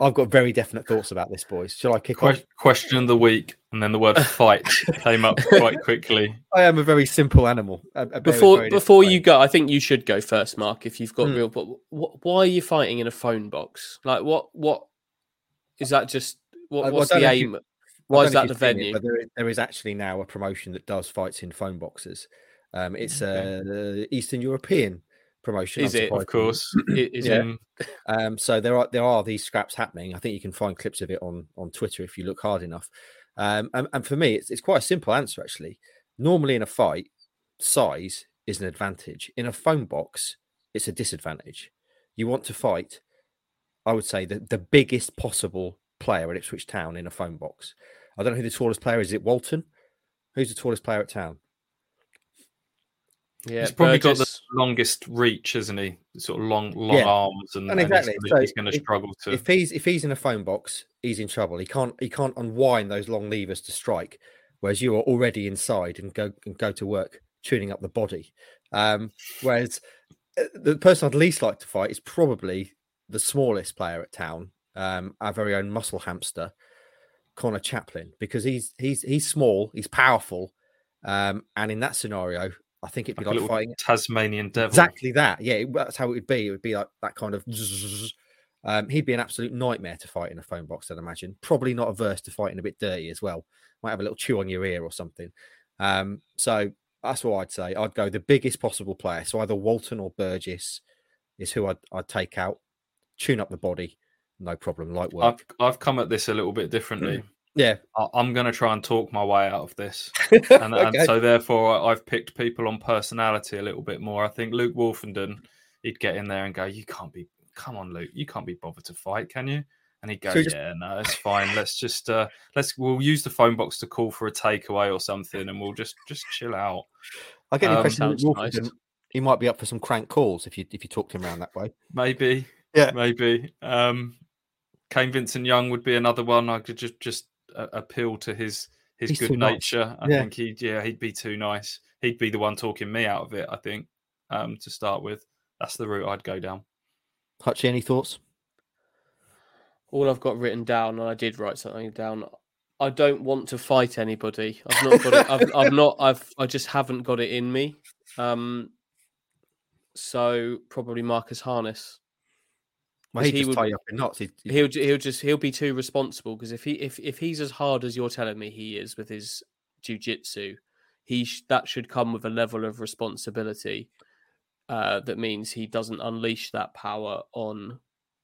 I've got very definite thoughts about this, boys. Shall I kick que- off? Question of the week, and then the word "fight" came up quite quickly. I am a very simple animal. A, a before before you go, I think you should go first, Mark. If you've got mm. real, but wh- why are you fighting in a phone box? Like, what what is that? Just what, what's the aim? You, why is that the venue? It, there, is, there is actually now a promotion that does fights in phone boxes. Um, it's okay. uh, Eastern European promotion. Is it? Of course. is yeah. Um, so there are there are these scraps happening. I think you can find clips of it on on Twitter if you look hard enough. Um, and, and for me, it's it's quite a simple answer actually. Normally in a fight, size is an advantage. In a phone box, it's a disadvantage. You want to fight, I would say, the, the biggest possible player at Ipswich Town in a phone box. I don't know who the tallest player is. Is it Walton? Who's the tallest player at town? Yeah, he's probably Burgess. got the longest reach, isn't he? Sort of long, long yeah. arms, and, and exactly. And he's, so he's going to struggle to. If he's if he's in a phone box, he's in trouble. He can't he can't unwind those long levers to strike, whereas you are already inside and go and go to work tuning up the body. Um, whereas uh, the person I'd least like to fight is probably the smallest player at town, um, our very own muscle hamster, Conor Chaplin, because he's he's he's small, he's powerful, um, and in that scenario, I think it'd be Like, like, a fighting Tasmanian devil. exactly that. Yeah, it- that's how it would be. It would be like that kind of. Um, he'd be an absolute nightmare to fight in a phone box. I'd imagine. Probably not averse to fighting a bit dirty as well. Might have a little chew on your ear or something. Um, so that's what I'd say. I'd go the biggest possible player. So either Walton or Burgess is who I'd, I'd take out. Tune up the body, no problem. Light work. I've I've come at this a little bit differently. Yeah, I- I'm going to try and talk my way out of this, and, and so therefore I- I've picked people on personality a little bit more. I think Luke Woolfenden, he'd get in there and go, "You can't be, come on, Luke, you can't be bothered to fight, can you?" And he'd go, So just- "Yeah, no, it's fine. Let's just uh, let's we'll use the phone box to call for a takeaway or something, and we'll just just chill out." I get the Um, impression that sounds nice. he might be up for some crank calls if you if you talk to him around that way. Maybe, Yeah. maybe. Um, Kane Vincent-Young would be another one. I could just just appeal to his his He's too good nice. nature. I Yeah. think he'd yeah he'd be too nice. He'd be the one talking me out of it. I think um, to start with, that's the route I'd go down. Hutchie, any thoughts? All I've got written down, and I did write something down. I don't want to fight anybody. I've not got it. I've, I've not. I've. I just haven't got it in me. Um. So probably Marcus Harness. Well, he just would- tie up in knots. He'd, he'd- He'll. He'll just. He'll be too responsible because if he if if he's as hard as you're telling me he is with his jujitsu, he sh- that should come with a level of responsibility. Uh, that means he doesn't unleash that power on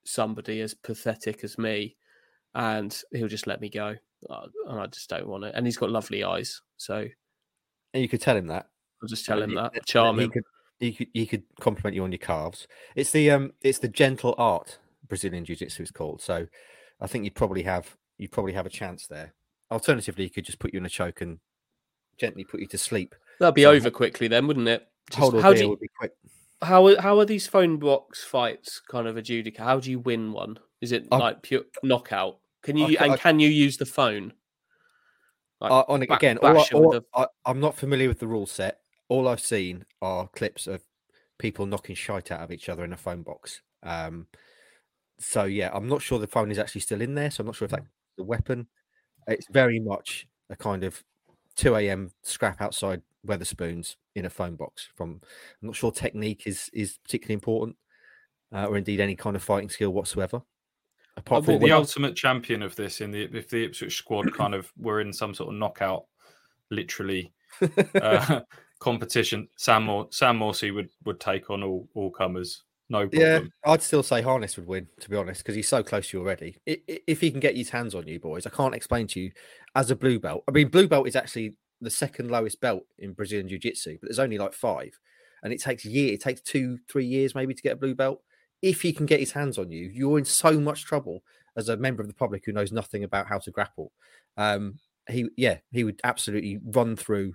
somebody as pathetic as me, and he'll just let me go. Uh, and I just don't want it. And he's got lovely eyes, so and you could tell him that. I'll just tell him he- that. Charming. he could, he could he could compliment you on your calves. It's the um it's the gentle art Brazilian Jiu Jitsu is called. So I think you'd probably have you'd probably have a chance there. Alternatively, he could just put you in a choke and gently put you to sleep. That'd be so- over quickly then, wouldn't it? Just- how do you, would be quick. how are- how are these phone box fights kind of adjudicated? How do you win one? Is it I- like pure knockout? Can you I and I- can you use the phone? Like, Uh, on back- again, all I, bash him all, I, I'm not familiar with the rule set. All I've seen are clips of people knocking shite out of each other in a phone box. Um, so yeah, I'm not sure the phone is actually still in there. So I'm not sure if that's the weapon. It's very much a kind of 2 a.m. scrap outside Wetherspoons in a phone box. From I'm not sure technique is is particularly important, uh, or indeed any kind of fighting skill whatsoever. Apart I from the the- ultimate champion of this in the if the Ipswich squad kind of were in some sort of knockout, literally uh, competition, Sam Mor- Sam Morsy would would take on all all comers, no problem. Yeah. I'd still say Harness would win, to be honest, because he's so close to you already. If he can get his hands on you, boys, I can't explain to you as a blue belt. I mean, blue belt is actually the second lowest belt in Brazilian Jiu Jitsu, but there's only like five, and it takes year, it takes two, three years maybe to get a blue belt. If he can get his hands on you, you're in so much trouble as a member of the public who knows nothing about how to grapple. Um, he, yeah, he would absolutely run through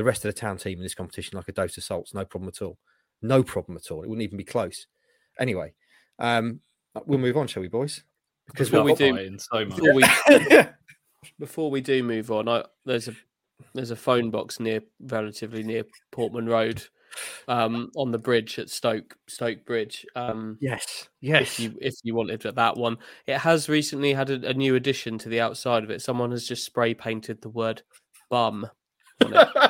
the rest of the town team in this competition like a dose of salts, no problem at all. No problem at all. It wouldn't even be close. Anyway, um, we'll move on, shall we, boys? Because Before we I've do- so much. Before we before we do move on, I, there's a there's a phone box near relatively near Portman Road, um, on the bridge at Stoke Stoke Bridge. Um, yes, if yes. you if you wanted that one, it has recently had a, a new addition to the outside of it. Someone has just spray painted the word "bum." On it.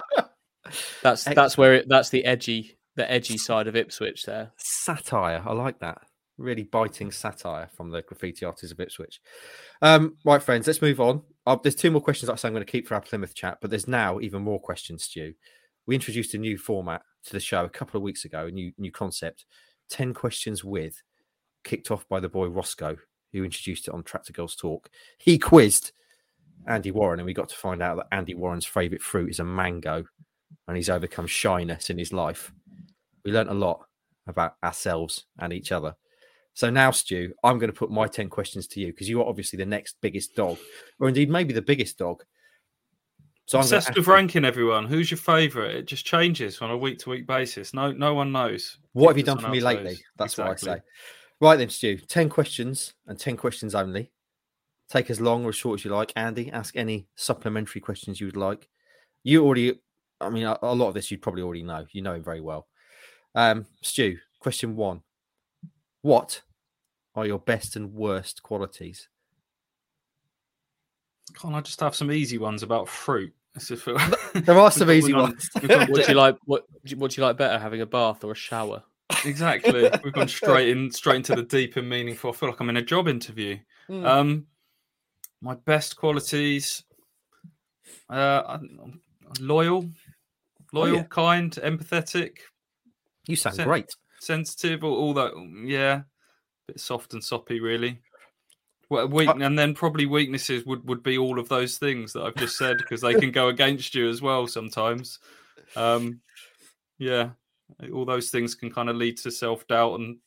That's that's where it, that's the edgy the edgy side of Ipswich there. satire. I like that. Really biting satire from the graffiti artists of Ipswich. Um, right, friends, let's move on. Uh, there's two more questions that I say I'm going to keep for our Plymouth chat, but there's now even more questions, Stu. We introduced a new format to the show a couple of weeks ago, a new new concept. 10 questions with, kicked off by the boy Roscoe, who introduced it on Tractor Girls Talk. He quizzed Andy Warren, and we got to find out that Andy Warren's favourite fruit is a mango, and he's overcome shyness in his life. We learnt a lot about ourselves and each other. So now, Stu, I'm going to put my 10 questions to you because you are obviously the next biggest dog, or indeed maybe the biggest dog. So I'm Obsessed with ranking everyone. Who's your favourite? It just changes on a week to week basis. No, no one knows. what have you done for me lately? toes. That's what I say. Right then, Stu, 10 questions and 10 questions only. Take as long or as short as you like. Andy, ask any supplementary questions you would like. You already, I mean, a, a lot of this you'd probably already know. You know him very well. Um, Stu, question one What are your best and worst qualities? Can't I just have some easy ones about fruit? there are some easy ones. what do you like? What What do you like better, having a bath or a shower? Exactly. We've gone straight in, straight into the deep and meaningful. I feel like I'm in a job interview. Mm. Um, my best qualities: uh, loyal, loyal, oh, yeah. kind, empathetic. You sound sen- great. Sensitive, all, all that. Yeah, bit soft and soppy, really. Well, weak, and then probably weaknesses would, would be all of those things that I've just said because they can go against you as well sometimes. Um, yeah, all those things can kind of lead to self doubt and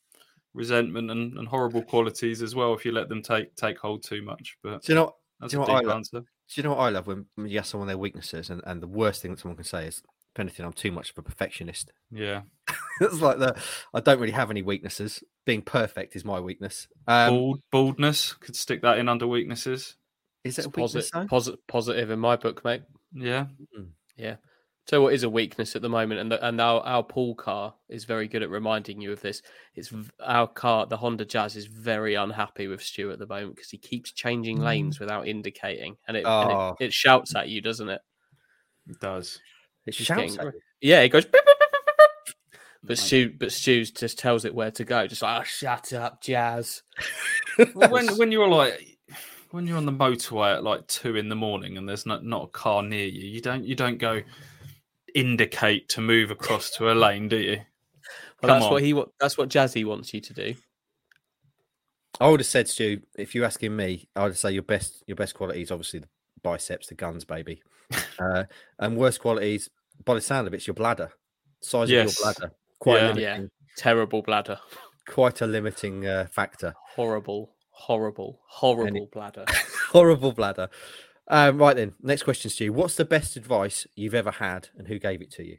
resentment and, and horrible qualities as well if you let them take take hold too much. But do you know? That's do you know what I answer. Love? Do you know what I love when, when you ask someone their weaknesses and, and the worst thing that someone can say is, if anything, I'm too much of a perfectionist. Yeah. it's like the I don't really have any weaknesses being perfect is my weakness. Um, Bald, baldness could stick that in under weaknesses. Is it a weakness? Positive, posit- positive in my book, mate. Yeah, mm. yeah. So what is a weakness at the moment, and the, and our our pool car is very good at reminding you of this. It's our car, the Honda Jazz, is very unhappy with Stu at the moment because he keeps changing mm. lanes without indicating, and it, oh. and it, oh. it shouts at you, doesn't it? It does. It shouts. Getting, yeah, it goes. But Stu, but Stu just tells it where to go. Just like, oh, shut up, Jazz. well, when when you're like when you're on the motorway at like two in the morning and there's not not a car near you, you don't you don't go indicate to move across to a lane, do you? Well, that's on. what he that's what Jazzy wants you to do. I would have said, Stu, if you're asking me, I would say your best your best quality is obviously the biceps, the guns, baby. Uh, and worst qualities, by the sound of it, it's your bladder, size yes. of your bladder. Quite yeah, yeah. Terrible bladder. Quite a limiting uh, factor. Horrible, horrible, horrible bladder. horrible bladder. Um, right then, next question, Stu. What's the best advice you've ever had, and who gave it to you?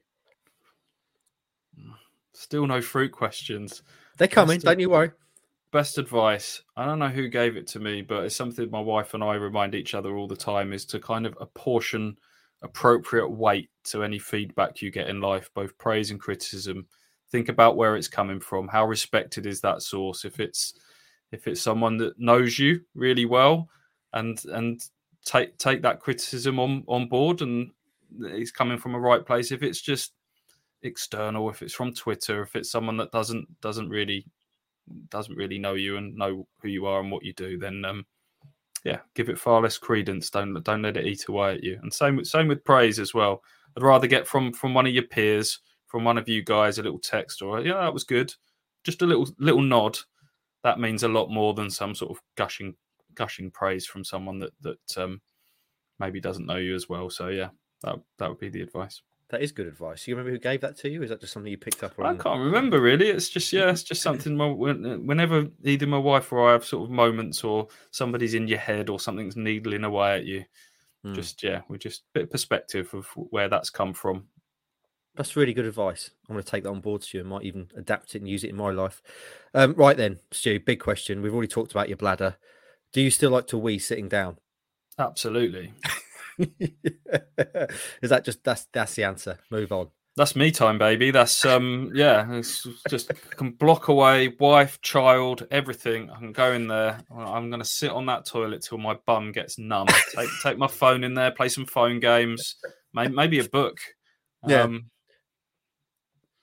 Still no fruit questions. They're coming. Best don't you worry. Best advice. I don't know who gave it to me, but it's something my wife and I remind each other all the time: is to kind of apportion appropriate weight to any feedback you get in life, both praise and criticism think about where it's coming from how respected is that source if it's if it's someone that knows you really well and and take take that criticism on on board and it's coming from a right place if it's just external if it's from twitter if it's someone that doesn't doesn't really doesn't really know you and know who you are and what you do then um yeah give it far less credence. Don't don't let it eat away at you. And same with same with praise as well. I'd rather get from from one of your peers from one of you guys a little text or yeah that was good. Just a little little nod. That means a lot more than some sort of gushing gushing praise from someone that that um, maybe doesn't know you as well. So yeah that that would be the advice that is good advice. You remember who gave that to you? Is that just something you picked up? On... I can't remember really. It's just yeah, it's just something. whenever either my wife or I have sort of moments, or somebody's in your head, or something's needling away at you, mm. just yeah, we just a bit of perspective of where that's come from. That's really good advice. I'm going to take that on board, Stu, and might even adapt it and use it in my life. Um, right then, Stu, big question. We've already talked about your bladder. Do you still like to wee sitting down? Absolutely. Is that just that's that's the answer? Move on. That's me time, baby. That's um yeah, it's just I can block away wife, child, everything. I can go in there. I'm gonna sit on that toilet till my bum gets numb. take take my phone in there, play some phone games, maybe, maybe a book. Yeah. Um,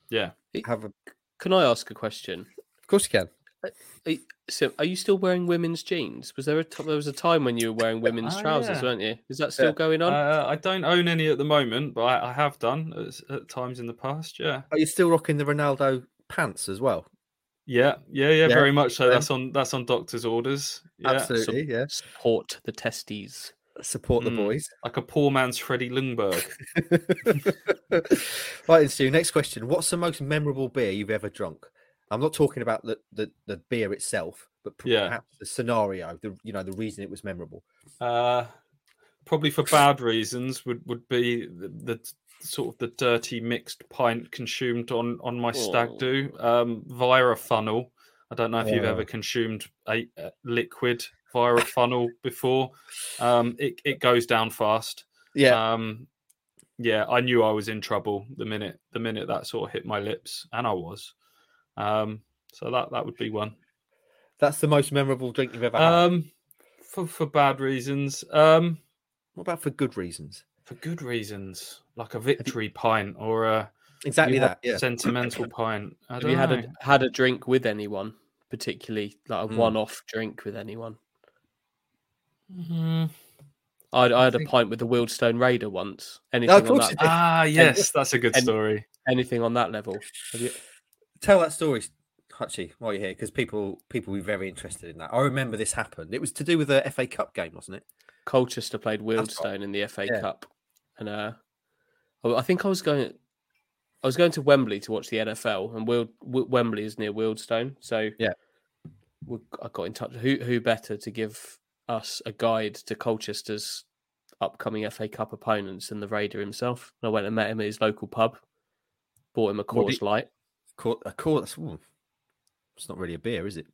yeah. Have a. Can I ask a question? Of course you can. So, are you still wearing women's jeans? Was there a t- there was a time when you were wearing women's oh, trousers, yeah. weren't you? Is that still yeah. going on? Uh, I don't own any at the moment, but I, I have done at, at, times in the past. Yeah. Are you still rocking the Ronaldo pants as well? Yeah, yeah, yeah, yeah. very much so. That's on that's on doctor's orders. Absolutely, yeah. Support the testes support the mm, boys. Like a poor man's Freddie Ljungberg. right, Stu, next question. What's the most memorable beer you've ever drunk? I'm not talking about the, the, the beer itself, but yeah. perhaps the scenario, the you know, the reason it was memorable. Uh probably for bad reasons would, would be the, the sort of the dirty mixed pint consumed on on my oh. stag do um, via a funnel. I don't know if you've ever consumed a, a liquid via a funnel before. Um, it it goes down fast. Yeah. Um, yeah, I knew I was in trouble the minute the minute that sort of hit my lips, and I was. Um, so that that would be one. That's the most memorable drink you've ever had. Um, for for bad reasons. Um, what about for good reasons? for good reasons, like a victory pint or a exactly that yeah. sentimental pint. I Have you had a had a drink with anyone, particularly like a mm. one-off drink with anyone? Mm-hmm. I, I had a pint with the Wealdstone Raider once. Anything on that? Ah, yes, that's a good story. Anything on that level? Have You... Tell that story, Hutchie, while you're here, because people people will be very interested in that. I remember this happened. It was to do with the FA Cup game, wasn't it? Colchester played Wealdstone in the FA yeah. Cup, and uh, I think I was going. I was going to Wembley to watch the NFL, and Wild, Wembley is near Wealdstone, so yeah, I got in touch. Who who better to give us a guide to Colchester's upcoming FA Cup opponents than the Raider himself? And I went and met him at his local pub, bought him a Coors Light. A Coors, ooh, it's not really a beer, is it?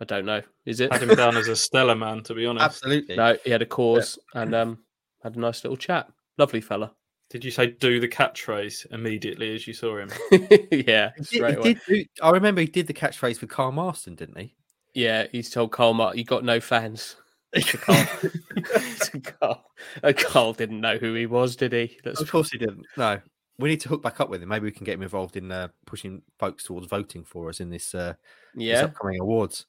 I don't know. Is it? Had him down as a Stella man, to be honest. Absolutely. No, he had a Coors yeah. and um, had a nice little chat. Lovely fella. Did you say do the catchphrase immediately as you saw him? yeah, he did, he did, I remember he did the catchphrase with Carl Marston, didn't he? Yeah, he's told Carl, Mar- you got no fans. Carl. Carl. Carl didn't know who he was, did he? That's... Of course he didn't. No, we need to hook back up with him. Maybe we can get him involved in uh, pushing folks towards voting for us in this, uh, yeah. This upcoming awards.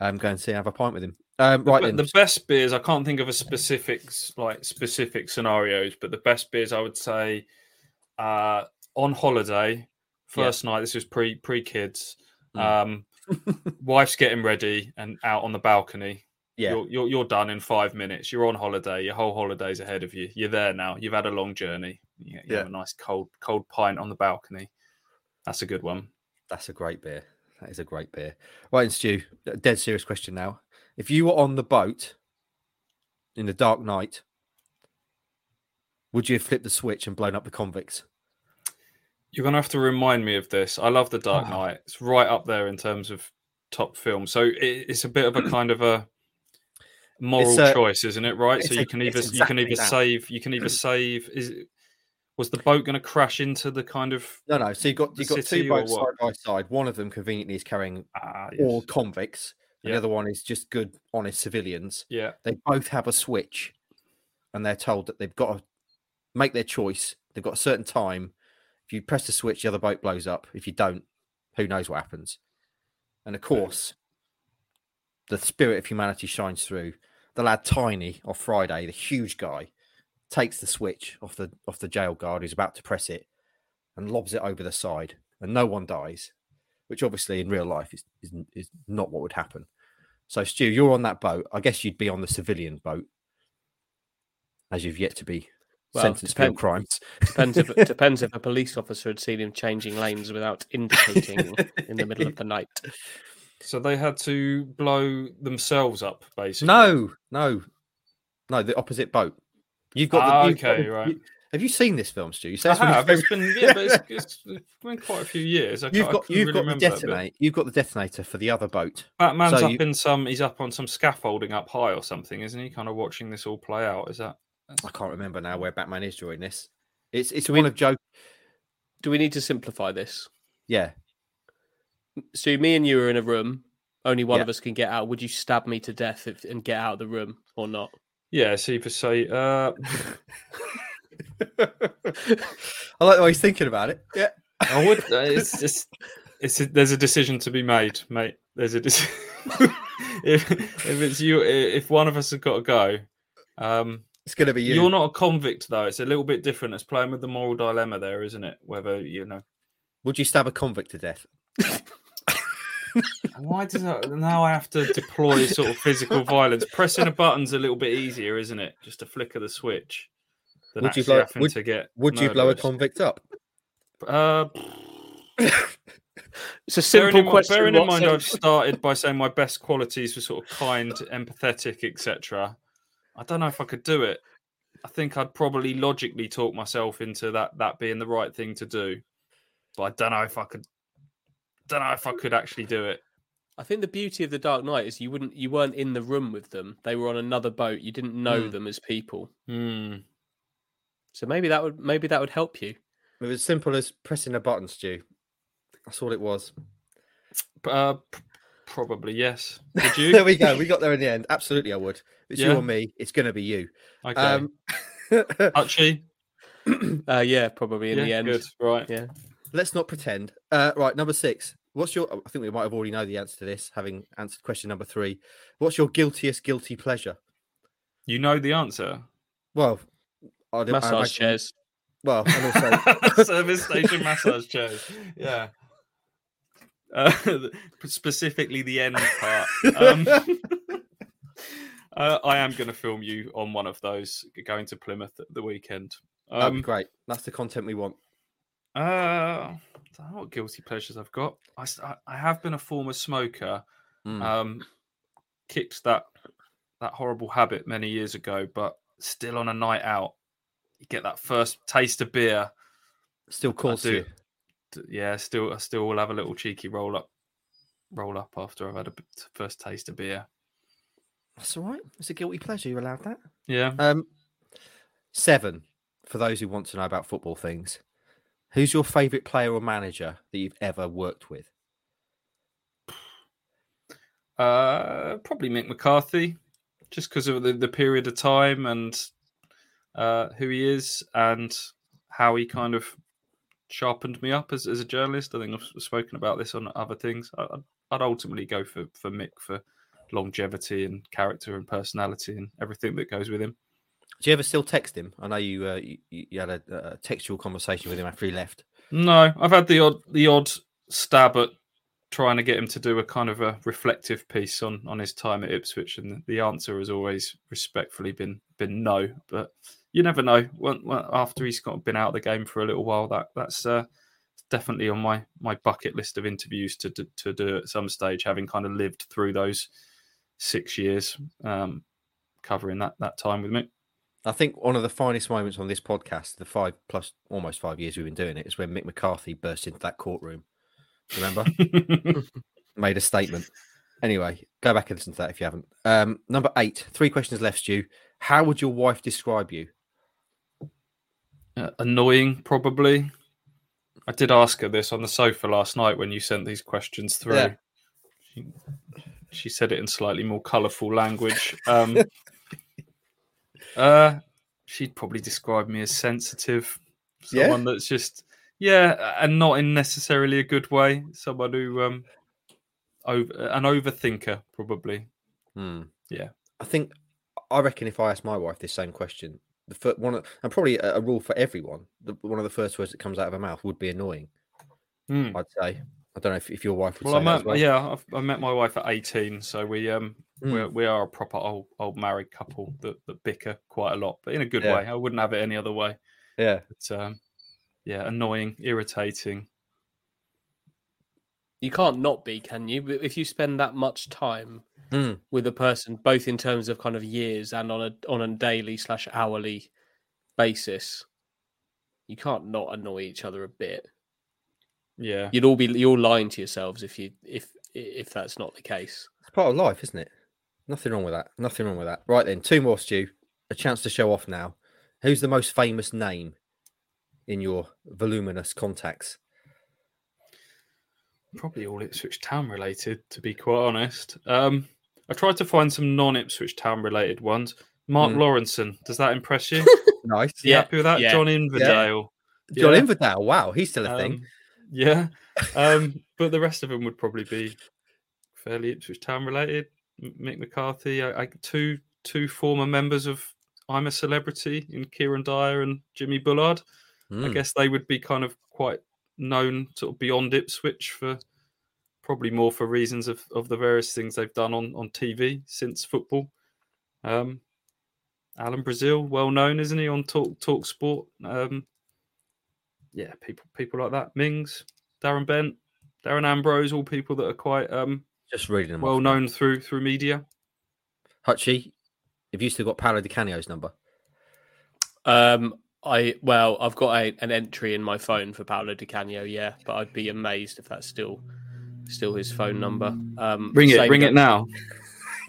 Um, go and see, have a pint with him. Um, right, the, the best beers. I can't think of a specifics like specific scenarios, but the best beers I would say uh, on holiday, first yeah. night. This was pre pre kids. Mm. Um, wife's getting ready and out on the balcony. Yeah, you're, you're, you're done in five minutes. You're on holiday. Your whole holiday's ahead of you. You're there now. You've had a long journey. You, you yeah. have a nice cold cold pint on the balcony. That's a good one. That's a great beer. That is a great beer. Right, and Stu, dead serious question now. If you were on the boat in the dark night, would you have flipped the switch and blown up the convicts? You're gonna have to remind me of this. I love the Dark oh. Knight. It's right up there in terms of top film. So it's a bit of a kind of a moral a, choice, isn't it? Right. So you can either exactly you can either that. save you can either save is was the boat going to crash into the kind of no no so you got you got two boats side by side. One of them conveniently is carrying ah, yes. all convicts yeah. the other one is just good honest civilians. Yeah. They both have a switch and they're told that they've got to make their choice. They've got a certain time. If you press the switch the other boat blows up. If you don't who knows what happens. And of course the spirit of humanity shines through. The lad tiny off friday the huge guy takes the switch off the off the jail guard who's about to press it and lobs it over the side, and no one dies, which obviously in real life is is, is not what would happen. So, Stu, you're on that boat. I guess you'd be on the civilian boat, as you've yet to be well, sentenced depend, for crimes. Depends if depends if a police officer had seen him changing lanes without indicating in the middle of the night. So they had to blow themselves up, basically. No, no, no. The opposite boat. You've got ah, the, you've okay, got right. You, have you seen this film, Stu? You say I have. It's been yeah, but it's, it's been quite a few years. I you've got you've really got the detonate. You've got the detonator for the other boat. Batman's so up you... in some. He's up on some scaffolding up high or something, isn't he? Kind of watching this all play out. Is that? I can't remember now where Batman is during this. It's it's do one we, of Joe. Do we need to simplify this? Yeah. So me and you are in a room. Only one yeah. of us can get out. Would you stab me to death if, and get out of the room or not? Yeah, so you say, uh... I like the way he's thinking about it. Yeah, I would. Uh, it's just, it's a, there's a decision to be made, mate. There's a decision. if if it's you, if one of us has got to go, um, it's going to be you. You're not a convict though. It's a little bit different. It's playing with the moral dilemma there, isn't it? Whether you know. Would you stab a convict to death? Why does that, now I have to deploy sort of physical violence? Pressing a button's a little bit easier, isn't it? Just a flick of the switch. Than would you blow? Would, to get would you blow a convict up? Uh, it's a simple bearing question. bearing in mind, I've started by saying my best qualities were sort of kind, empathetic, etc. I don't know if I could do it. I think I'd probably logically talk myself into that that being the right thing to do, but I don't know if I could don't know if I could actually do it. I think the beauty of the Dark Knight is you wouldn't you weren't in the room with them. They were on another boat. You didn't know mm. them as people. Mm. So maybe that would maybe that would help you. It was as simple as pressing a button, Stu. That's all it was. Uh, p- probably yes. Would you? there we go. We got there in the end. Absolutely, I would. It's yeah. you or me, it's going to be you. Okay. Um, Archie. uh, yeah, probably in yeah, the end. Good. Right. Yeah. Let's not pretend. Uh, right, number six. What's your? I think we might have already know the answer to this, having answered question number three. What's your guiltiest guilty pleasure? You know the answer. Well, I don't- I Massage imagine- chairs. Well, and also Service station massage chairs. Yeah. Uh, specifically the end part. Um, uh, I am going to film you on one of those going to Plymouth at the weekend. that'd be Um, great. That's the content we want. uh, I don't know what guilty pleasures I've got. I, I have been a former smoker. Mm. Um, kicked that that horrible habit many years ago, but still on a night out, you get that first taste of beer. Still calls do. you. yeah, still I still will have a little cheeky roll up, roll up after I've had a first taste of beer. That's all right. It's a guilty pleasure. You're allowed that. Yeah, Um, seven. For those who want to know about football things, who's your favourite player or manager that you've ever worked with? uh, probably Mick McCarthy, just because of the, the period of time and uh, who he is and how he kind of sharpened me up as, as a journalist. I think I've spoken about this on other things. I, I'd- I'd ultimately go for for Mick for longevity and character and personality and everything that goes with him. Do you ever still text him? I know you uh, you, you had a, a textual conversation with him after he left. No, I've had the odd the odd stab at trying to get him to do a kind of a reflective piece on on his time at Ipswich, and the answer has always respectfully been been no. But you never know. When, when, after he's got been out of the game for a little while, that that's uh, definitely on my my bucket list of interviews to to, to do at some stage, having kind of lived through those six years, um, covering that that time with me. I think one of the finest moments on this podcast, the five plus almost five years we've been doing it, is when Mick McCarthy burst into that courtroom. Remember? Made a statement. Anyway, go back and listen to that if you haven't. Um, number eight, three questions left, Stu. How would your wife describe you? Uh, annoying, probably. I did ask her this on the sofa last night when you sent these questions through. Yeah. She, she said it in slightly more colourful language. Um, uh, she'd probably describe me as sensitive, Yeah? someone that's just yeah, and not in necessarily a good way. Someone who um, over an overthinker, probably. Hmm. Yeah. I think I reckon if I asked my wife this same question, the fir- one of, and probably a, a rule for everyone, the, one of the first words that comes out of her mouth would be annoying. Hmm. I'd say. I don't know if, if your wife would Well, I say that met, as well. yeah, I've, I met my wife at eighteen, so we um Mm. we're, we are a proper old old married couple that, that bicker quite a lot, but in a good Yeah. way. I wouldn't have it any other way. yeah. But um, yeah, annoying, irritating. You can't not be, can you? If you spend that much time Mm. with a person, both in terms of kind of years and on a on a daily slash hourly basis, you can't not annoy each other a bit. Yeah, You'd all be you're lying to yourselves if you if if that's not the case. It's part of life, isn't it? Nothing wrong with that. Nothing wrong with that. Right then, two more, Stu. A chance to show off now. Who's the most famous name in your voluminous contacts? probably all Ipswich Town related, to be quite honest. Um, I tried to find some non-Ipswich Town related ones. Mark Mm. Lawrenson, does that impress you? Nice. You Yeah, happy with that? yeah, John Inverdale. John Yeah. Inverdale. Wow, he's still a thing. Yeah, um, but the rest of them would probably be fairly Ipswich Town related. Mick McCarthy, I, I, two two former members of I'm a Celebrity in Kieran Dyer and Jimmy Bullard. I Mm. guess they would be kind of quite known sort of beyond Ipswich for probably more for reasons of, of the various things they've done on, on TV since football. Um, Alan Brazil, well known, isn't he, on Talk Talk Sport? Um, yeah, people people like that. Mings, Darren Bent, Darren Ambrose, all people that are quite um, Just reading them well off. known through through media. Hutchie, have you still got Paolo Di Canio's number? Um, I well, I've got a, an entry in my phone for Paolo Di Canio, yeah, but I'd be amazed if that's still still his phone number. Um, Ring it, same ring go- it now.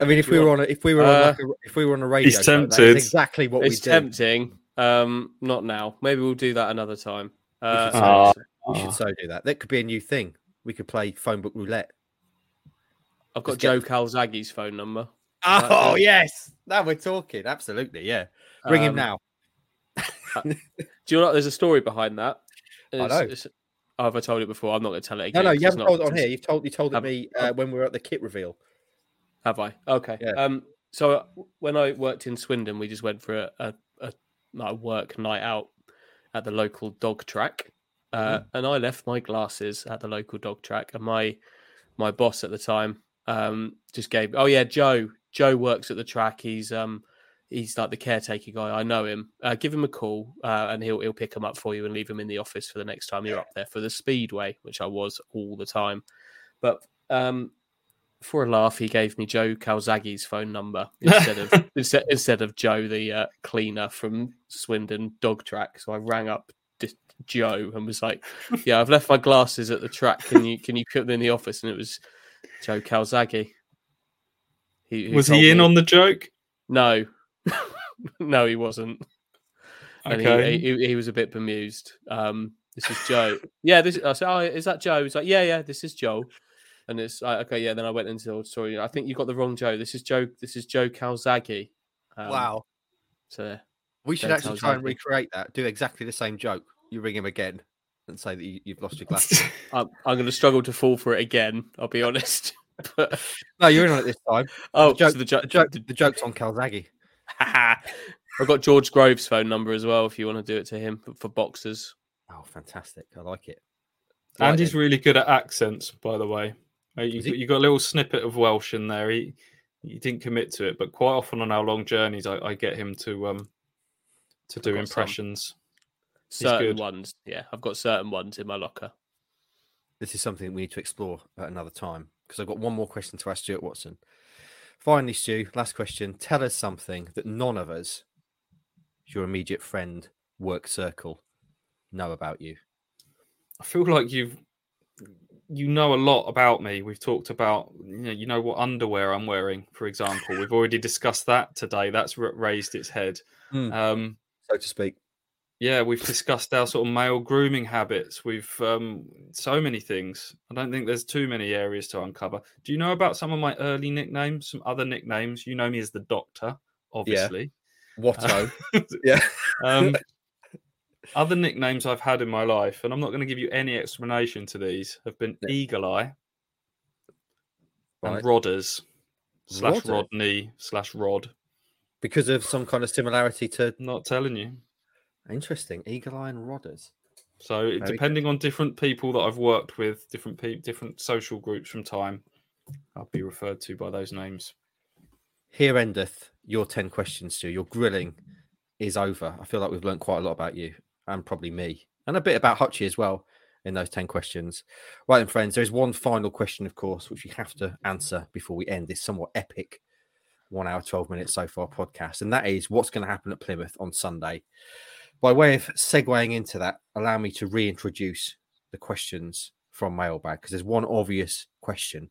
I mean, if we You were on, if we were on, Uh, like a, if we were on a radio, he's show, that is exactly what It's we do. tempting. Um, not now. Maybe we'll do that another time. Uh, should Ah. We should so do that. That could be a new thing. We could play phone book roulette. I've got just get- Joe Calzaghe's phone number. Oh yes, now we're talking. Absolutely, yeah. Ring um, him now. do you know? There's a story behind that. It's, I know. It's, oh, have I told it before? I'm not going to tell it again. No, no, you haven't told it on here. You've told you told it me uh, when we were at the kit reveal. Have I? Okay. Yeah. Um. So uh, when I worked in Swindon, we just went for a, a, a like work night out at the local dog track, uh, mm. and I left my glasses at the local dog track, and my my boss at the time um just gave. Oh yeah, Joe. Joe works at the track. He's um he's like the caretaker guy. I know him. Uh, give him a call, uh, and he'll he'll pick him up for you and leave him in the office for the next time you're up there for the speedway, which I was all the time. But um, for a laugh, he gave me Joe Calzaghe's phone number instead of instead, instead of Joe, the uh, cleaner from Swindon dog track. So I rang up Joe and was like, "Yeah, I've left my glasses at the track. Can you can you put them in the office?" And it was Joe Calzaghe. He, was he in me, on the joke? No, no, he wasn't. Okay. He, he, he, was a bit bemused. Um, this is Joe. yeah, this. I said, "Oh, is that Joe?" He's like, "Yeah, yeah, this is Joe." And it's like, okay, yeah. Then I went into the story. I think you got the wrong Joe. This is Joe. This is Joe Calzaghe. Um, wow. So we should Joe actually Calzaghe. try and recreate that. Do exactly the same joke. You ring him again and say that you, have lost your glasses. I'm, I'm going to struggle to fall for it again. I'll be honest. but... No, you're in on it this time. Oh, the, joke, so the, jo- the, joke, the joke's on Calzaghe. I've got George Groves' phone number as well if you want to do it to him for, for boxers. Oh, fantastic. I like it. and he's really good at accents, by the way. You, you got a little snippet of Welsh in there. He he didn't commit to it, but quite often on our long journeys, I, I get him to um to do impressions. Certain ones, yeah, I've got certain ones in my locker. This is something we need to explore at another time because I've got one more question to ask Stuart Watson. Finally, Stu, last question. Tell us something that none of us, your immediate friend, work circle, know about you. I feel like you've you know a lot about me. We've talked about you know, you know what underwear I'm wearing, for example. We've already discussed that today. That's raised its head, mm, um, so to speak. Yeah, we've discussed our sort of male grooming habits. We've um, so many things. I don't think there's too many areas to uncover. Do you know about some of my early nicknames? Some other nicknames? You know me as the Doctor, obviously. Yeah. Watto. yeah. Um, other nicknames I've had in my life, and I'm not going to give you any explanation to these, have been yeah. Eagle Eye right. and Rodders slash Rodney slash Rod. Because of some kind of similarity to. Not telling you. Interesting. Eagle Eye and Rodders. So Very depending good. on different people that I've worked with, different pe- different social groups from time, I'll be referred to by those names. Here endeth your 10 questions, Stu. Your grilling is over. I feel like we've learned quite a lot about you and probably me, and a bit about Hutchie as well in those 10 questions. Right then, friends, there's one final question, of course, which we have to answer before we end this somewhat epic one hour, 12 minutes so far podcast. And that is what's going to happen at Plymouth on Sunday. By way of segueing into that, allow me to reintroduce the questions from mailbag because there's one obvious question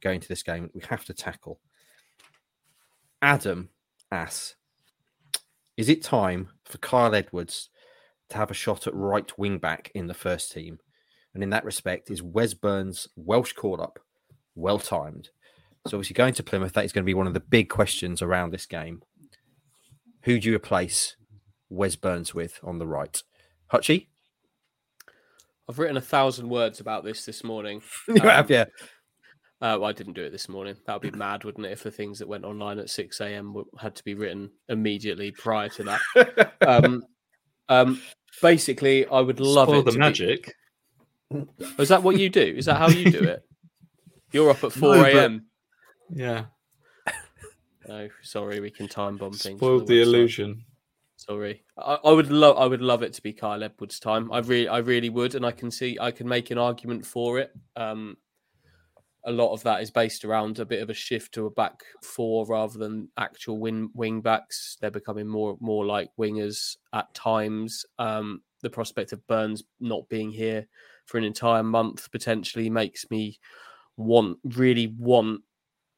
going to this game that we have to tackle. Adam asks, is it time for Kyle Edwards to have a shot at right wing back in the first team. And in that respect, is Wes Burns' Welsh call up well timed? So, obviously, going to Plymouth, that is going to be one of the big questions around this game. Who do you replace Wes Burns with on the right? Hutchie? I've written a thousand words about this this morning. you um, have, yeah. Uh, well, I didn't do it this morning. That would be mad, wouldn't it? If the things that went online at 6 a.m. had to be written immediately prior to that. um, um, basically, I would love Spoil it. the magic. Be... Is that what you do? Is that how you do it? You're up at four no, a.m. But... Yeah. No, sorry, we can time bomb things. Spoiled the, the illusion. Sorry, I, I, would love, I would love it to be Kyle Edwards' time. I really, I really would, and I can see, I can make an argument for it. Um, a lot of that is based around a bit of a shift to a back four rather than actual wing wing backs. They're becoming more more like wingers at times. Um, the prospect of Burns not being here for an entire month potentially makes me want really want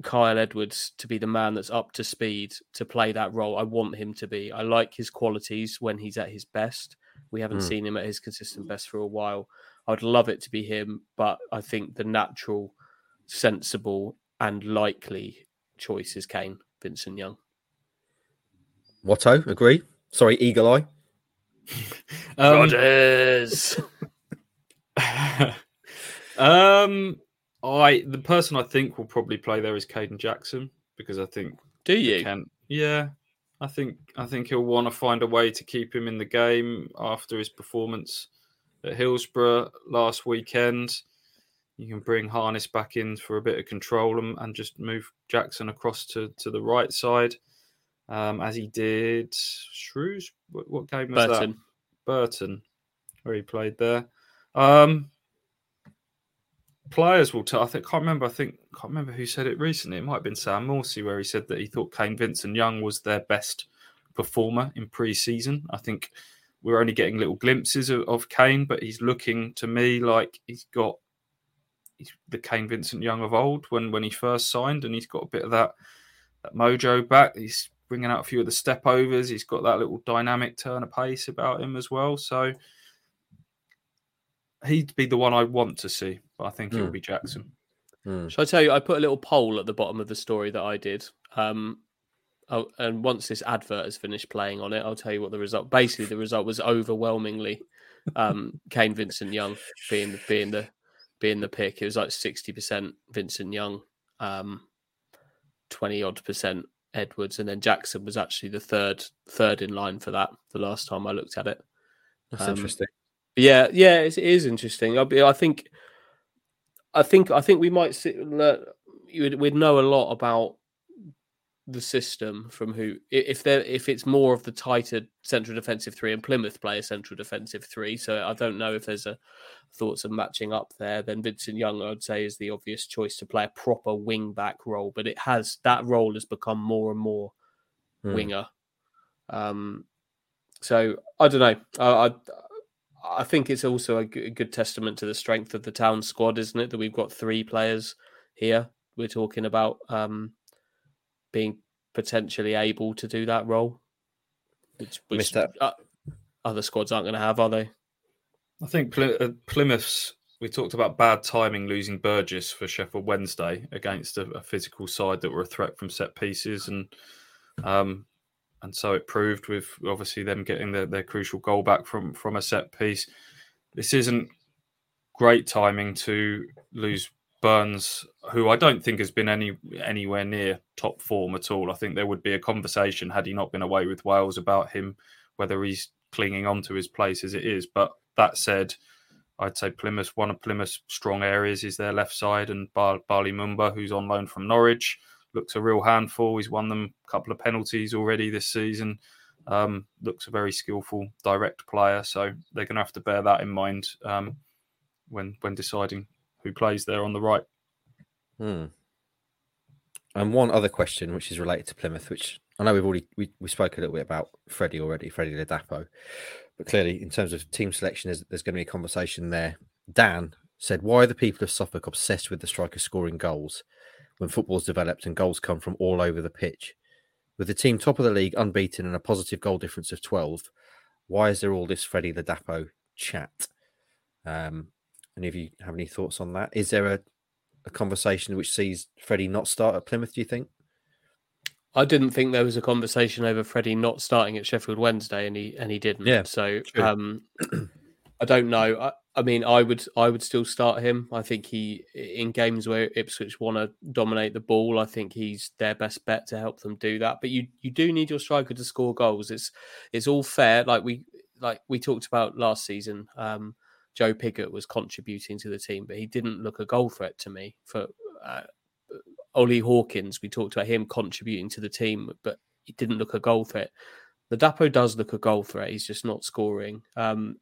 Kyle Edwards to be the man that's up to speed to play that role. I want him to be. I like his qualities when he's at his best. We haven't mm. seen him at his consistent best for a while. I would love it to be him, but I think the natural sensible and likely choice is Kane. Vincent-Young. Watto, agree. Sorry, Eagle Eye. um, Rodders. um, I the person I think will probably play there is Kayden Jackson because I think. Do you? Can, yeah, I think I think he'll want to find a way to keep him in the game after his performance at Hillsborough last weekend. You can bring Harness back in for a bit of control and, and just move Jackson across to, to the right side, um, as he did Shrews. What, what game was Burton. that? Burton, where he played there. Um, players will tell. I think can't remember. I think can't remember who said it recently. It might have been Sam Morsy where he said that he thought Kane Vincent-Young was their best performer in pre-season. I think we're only getting little glimpses of, of Kane, but he's looking to me like he's got he's the Kane Vincent-Young of old when when he first signed, and he's got a bit of that that mojo back. He's bringing out a few of the step overs. He's got that little dynamic turn of pace about him as well. So he'd be the one I want to see, but I think mm. it will hmm. be Jackson. Mm. Shall I tell you? I put a little poll at the bottom of the story that I did. Um, oh, and once this advert has finished playing on it, I'll tell you what the result. Basically, the result was overwhelmingly um, Kane Vincent Young being being the being the pick. It was like sixty percent Vincent-Young, um, twenty odd percent Edwards, and then Jackson was actually the third third in line for that. The last time I looked at it, that's um, interesting. Yeah, yeah, it is interesting. I, I think, I think, I think we might sit. We'd know a lot about the system from who if they if it's more of the tighter central defensive three and Plymouth play a central defensive three. So I don't know if there's a thoughts of matching up there. Then Vincent-Young, I'd say, is the obvious choice to play a proper wing back role, but it has that role has become more and more hmm. winger. Um, so I don't know. I, I I think it's also a good testament to the strength of the town squad, isn't it? That we've got three players here. We're talking about um, being potentially able to do that role, which, which uh, other squads aren't going to have, are they? I think Ply- uh, Plymouth's. We talked about bad timing losing Burgess for Sheffield Wednesday against a, a physical side that were a threat from set pieces, and um, and so it proved with obviously them getting their, their crucial goal back from from a set piece. This isn't great timing to lose Burns, who I don't think has been any anywhere near top form at all. I think there would be a conversation had he not been away with Wales about him whether he's clinging on to his place as it is. But that said, I'd say Plymouth one of Plymouth's strong areas is their left side, and Bar- Bali Mumba, who's on loan from Norwich looks a real handful. He's won them a couple of penalties already this season. Um, looks a very skillful, direct player. So they're going to have to bear that in mind um, when when deciding who plays there on the right. Hmm. And one other question, which is related to Plymouth, which I know we've already we, we spoke a little bit about Freddie already, Freddie Ladapo, but clearly in terms of team selection, there's, there's going to be a conversation there. Dan said, "Why are the people of Suffolk obsessed with the striker scoring goals?" when football's developed and goals come from all over the pitch. With the team top of the league, unbeaten, and a positive goal difference of 12, why is there all this Freddie Ladapo chat? Um, any of you have any thoughts on that? Is there a, a conversation which sees Freddie not start at Plymouth, do you think? I didn't think there was a conversation over Freddie not starting at Sheffield Wednesday, and he and he didn't. Yeah, so um, I don't know. I, I mean, I would I would still start him. I think he in games where Ipswich want to dominate the ball, I think he's their best bet to help them do that. But you you do need your striker to score goals. It's it's all fair. Like we like we talked about last season. Um, Joe Pigott was contributing to the team, but he didn't look a goal threat to me. For uh, Oli Hawkins, we talked about him contributing to the team, but he didn't look a goal threat. Ladapo does look a goal threat. He's just not scoring. Um,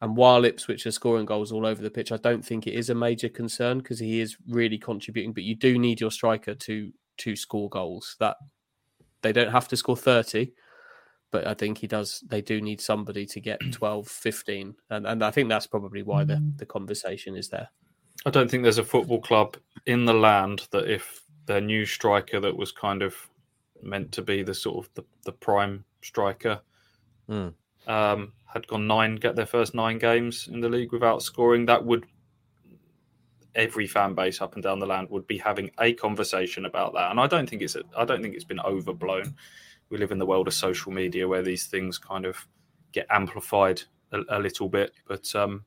and while Ipswich are scoring goals all over the pitch, I don't think it is a major concern because he is really contributing. But you do need your striker to to score goals. That they don't have to score 30, but I think he does. They do need somebody to get 12, 15. And, and I think that's probably why the, the conversation is there. I don't think there's a football club in the land that if their new striker that was kind of meant to be the sort of the, the prime striker mm. um, had gone nine, get their first nine games in the league without scoring, that would every fan base up and down the land would be having a conversation about that. And I don't think it's a, I don't think it's been overblown. We live in the world of social media where these things kind of get amplified a, a little bit. But um,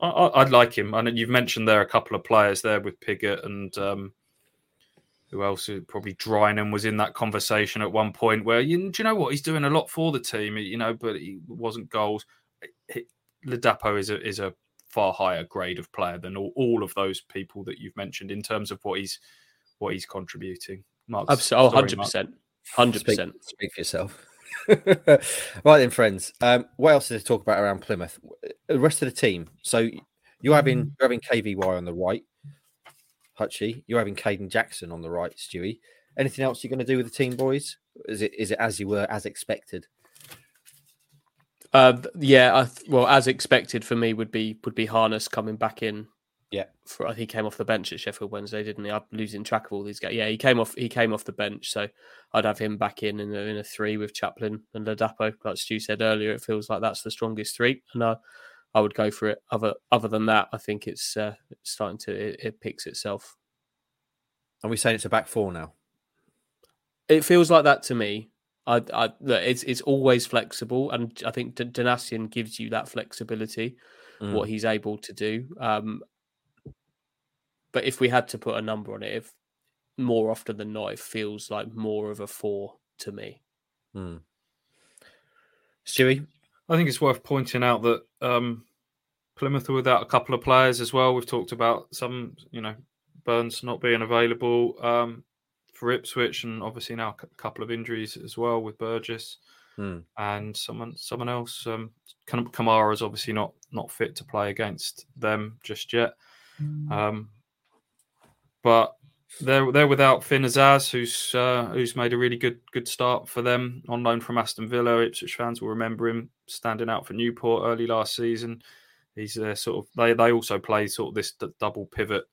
I, would like him. I know you've mentioned there a couple of players there with Pigott and um, who else? Probably Drinan was in that conversation at one point. Where you, do you know what he's doing a lot for the team, you know, but he wasn't goals. Ladapo is a is a far higher grade of player than all, all of those people that you've mentioned in terms of what he's what he's contributing. Mark's Absolutely, 100 percent, hundred percent. Speak for yourself. right then, friends. Um, what else is to talk about around Plymouth? The rest of the team. So you're having you're having KVY on the right, Hutchie. You're having Kayden Jackson on the right, Stewie. Anything else you're going to do with the team, boys? Is it is it as you were as expected? Uh, yeah, I th- well, as expected for me would be would be Harness coming back in. Yeah, for I think he came off the bench at Sheffield Wednesday, didn't he? I'm losing track of all these guys. Yeah, he came off. He came off the bench, so I'd have him back in in a, in a three with Chaplin and Ladapo. Like Stu said earlier, it feels like that's the strongest three, and I, I would go for it. Other other than that, I think it's, uh, it's starting to it, it picks itself. Are we saying it's a back four now? It feels like that to me. I, I it's it's always flexible, and I think D- Donacien gives you that flexibility, mm. what he's able to do. Um, but if we had to put a number on it, if more often than not, it feels like more of a four to me. Mm. Stewie, I think it's worth pointing out that um, Plymouth are without a couple of players as well. We've talked about some, you know, Burns not being available. Um, for Ipswich, and obviously now a couple of injuries as well with Burgess hmm. and someone someone else. Um, is obviously not not fit to play against them just yet. Hmm. Um, but they're they're without Finn Azaz, who's uh, who's made a really good good start for them on loan from Aston Villa. Ipswich fans will remember him standing out for Newport early last season. He's uh, sort of they they also play sort of this d- double pivot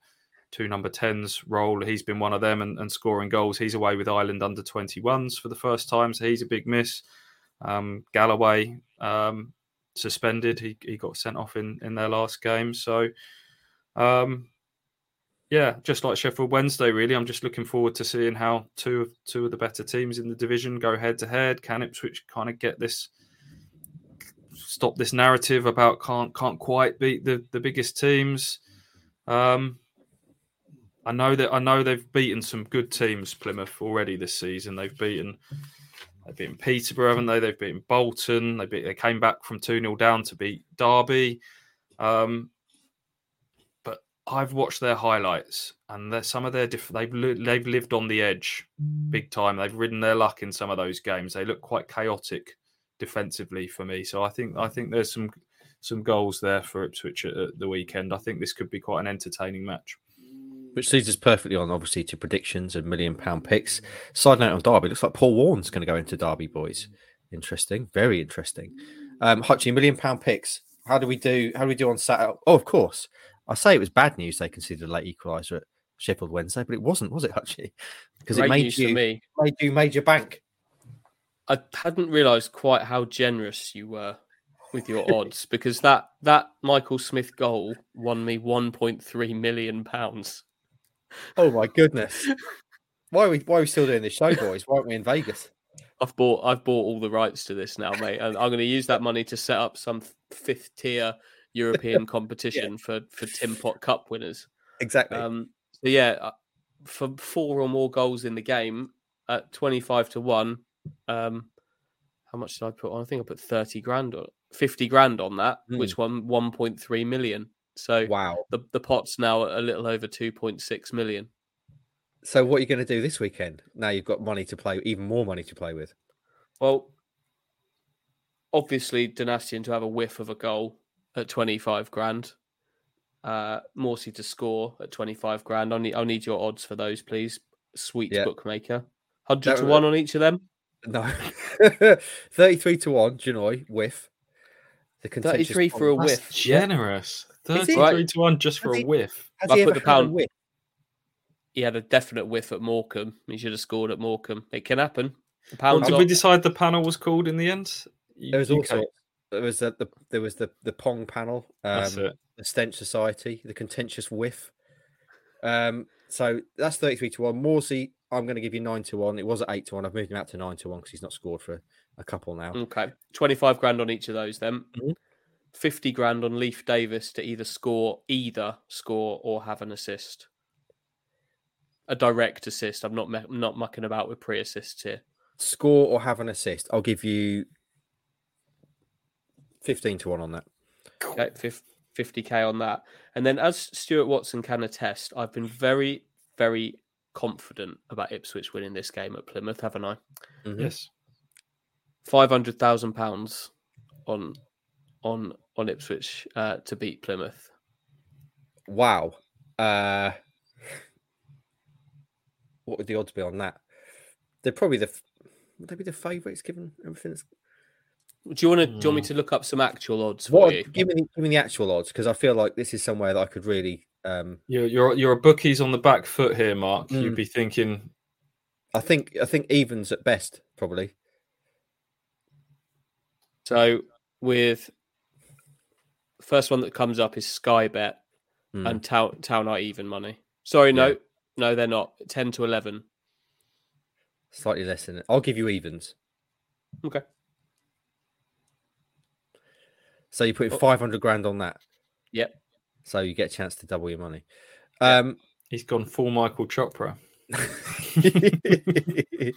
two number 10s role. He's been one of them and, and, scoring goals. He's away with Ireland under 21s for the first time, so he's a big miss. Um, Galloway um, suspended. He, he got sent off in, in their last game. So, um, yeah, just like Sheffield Wednesday, really. I'm just looking forward to seeing how two of two of the better teams in the division go head to head. Can Ipswich kind of get this stop this narrative about can't can't quite beat the the biggest teams? Um, I know that I know they've beaten some good teams, Plymouth, already this season. They've beaten they've beaten Peterborough, haven't they? They've beaten Bolton. They beat, they came back from two 0 down to beat Derby. Um, I've watched their highlights, and some of their diff- they've li- they've lived on the edge big time. They've ridden their luck in some of those games. They look quite chaotic defensively for me. So I think I think there's some some goals there for Ipswich at, at the weekend. I think this could be quite an entertaining match which leads us perfectly on, obviously, to predictions and million pound picks. Side note on Derby, looks like Paul Warne's going to go into Derby, boys. Interesting, very interesting. Um, Hutchie, million pound picks. How do we do? How do we do on Saturday? Oh, of course. I say it was bad news they considered a late equaliser at Sheffield Wednesday, but it wasn't, was it, Hutchie? Because it made you me. made you major bank. I hadn't realised quite how generous you were with your odds because that that Michael Smith goal won me 1.3 million pounds. Oh my goodness! Why are we why are we still doing this show, boys? Why aren't we in Vegas? I've bought I've bought all the rights to this now, mate, and I'm going to use that money to set up some fifth tier European competition yeah. for for Tim Pot Cup winners. Exactly. Um, so yeah, uh, for four or more goals in the game at twenty five to one. Um, how much did I put on? I think I put thirty grand on, fifty grand on that, mm. which won one point three million. So wow, the the pot's now a little over two point six million. So what are you going to do this weekend? Now you've got money to play, even more money to play with. Well, obviously Donacien to have a whiff of a goal at twenty five grand. Uh, Morsy to score at twenty five grand. I need I'll need your odds for those, please. Sweet yeah. bookmaker, hundred to one on each of them. No, thirty three to one. Janoi whiff. The 33 for a whiff. generous. 33 to 1 just for a whiff. Has I put the pound. whiff? He had a definite whiff at Morecambe. He should have scored at Morecambe. It can happen. The pound well, did we decide the panel was called in the end? There was also there was the, the there was the the Pong panel, um, the Stench Society, the Contentious Whiff. Um, so that's thirty three to one. Morsy, I'm going to give you nine to one. It was at eight to one. I've moved him out to nine to one because he's not scored for a couple now. Okay, twenty five grand on each of those then. Mhm. 50 grand on Leif Davis to either score either score or have an assist. A direct assist. I'm not me- not mucking about with pre-assists here. Score or have an assist. I'll give you fifteen to one on that. Okay, 50k on that. And then as Stuart Watson can attest, I've been very very confident about Ipswich winning this game at Plymouth, haven't I? Mhm. Yes. 500,000 pounds on on on Ipswich uh, to beat Plymouth. Wow. Uh, what would the odds be on that? They're probably the would they be the favourites given everything that's Do you want to do you want me Mm. to look up some actual odds for What? you? Give me, give me the actual odds because I feel like this is somewhere that I could really. Um, You're you're you're a bookies on the back foot here, Mark. You'd Mm. be thinking I think I think evens at best probably. So with first one that comes up is Sky Bet Hmm. and Town Town are even money. Sorry, no, Yeah. no, they're not. Ten to eleven. Slightly less than it. I'll give you evens. Okay. So you put Oh. five hundred grand on that. Yep. So you get a chance to double your money. Um, he's gone full Michael Chopra.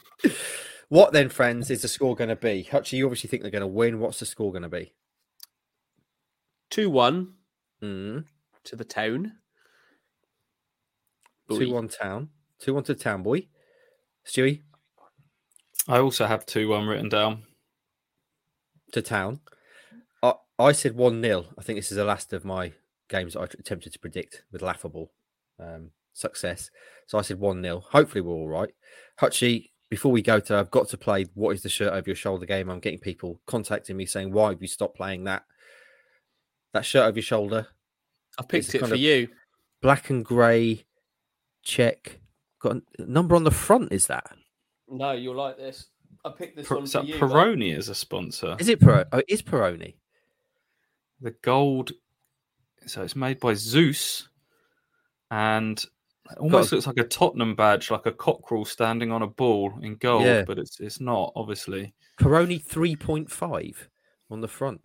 what then, friends, is the score going to be? Hutchie, you obviously think they're going to win. What's the score going to be? Two one Mm. to the town. Two one town. Two one to town boy. Stewie I also have two one written down. to town. I, I said one 0 I think this is the last of my games I attempted to predict with laughable um, success. So I said one 0 Hopefully we're all right. Hutchie, before we go to, I've got to play. What is the shirt over your shoulder game? I'm getting people contacting me saying, "Why have you stopped playing that?" That shirt over your shoulder, I picked it for you. black and grey, check. Got a number on the front. Is that? No, you'll like this. I picked this Per- one is for that you. but- Peroni as a sponsor? Is it Peroni? Oh, it is Peroni. The gold. So it's made by Zeus, and it almost a- looks like a Tottenham badge, like a cockerel standing on a ball in gold, Yeah. but it's it's not obviously. Peroni 3.5 on the front.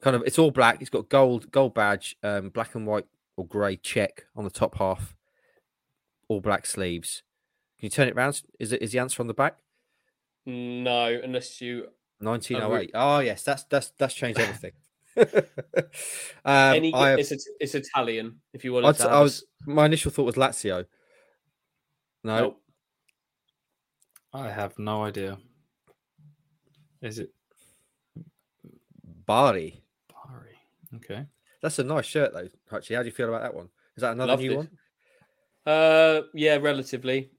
Kind of, it's all black. It's got gold, gold badge, um, black and white or grey check on the top half, all black sleeves. Can you turn it round? Is it is the answer on the back? No, unless you 1908. Oh yes, that's that's that's changed everything. um, any. Have, It's it's it's Italian. If you wanted I'd to, s- have was my initial thought was Lazio. No, nope. I have no idea. Is it Bari. Bari? Okay. That's a nice shirt though. Actually, how do you feel about that one? Is that another Loved new it. one? Uh, yeah, relatively.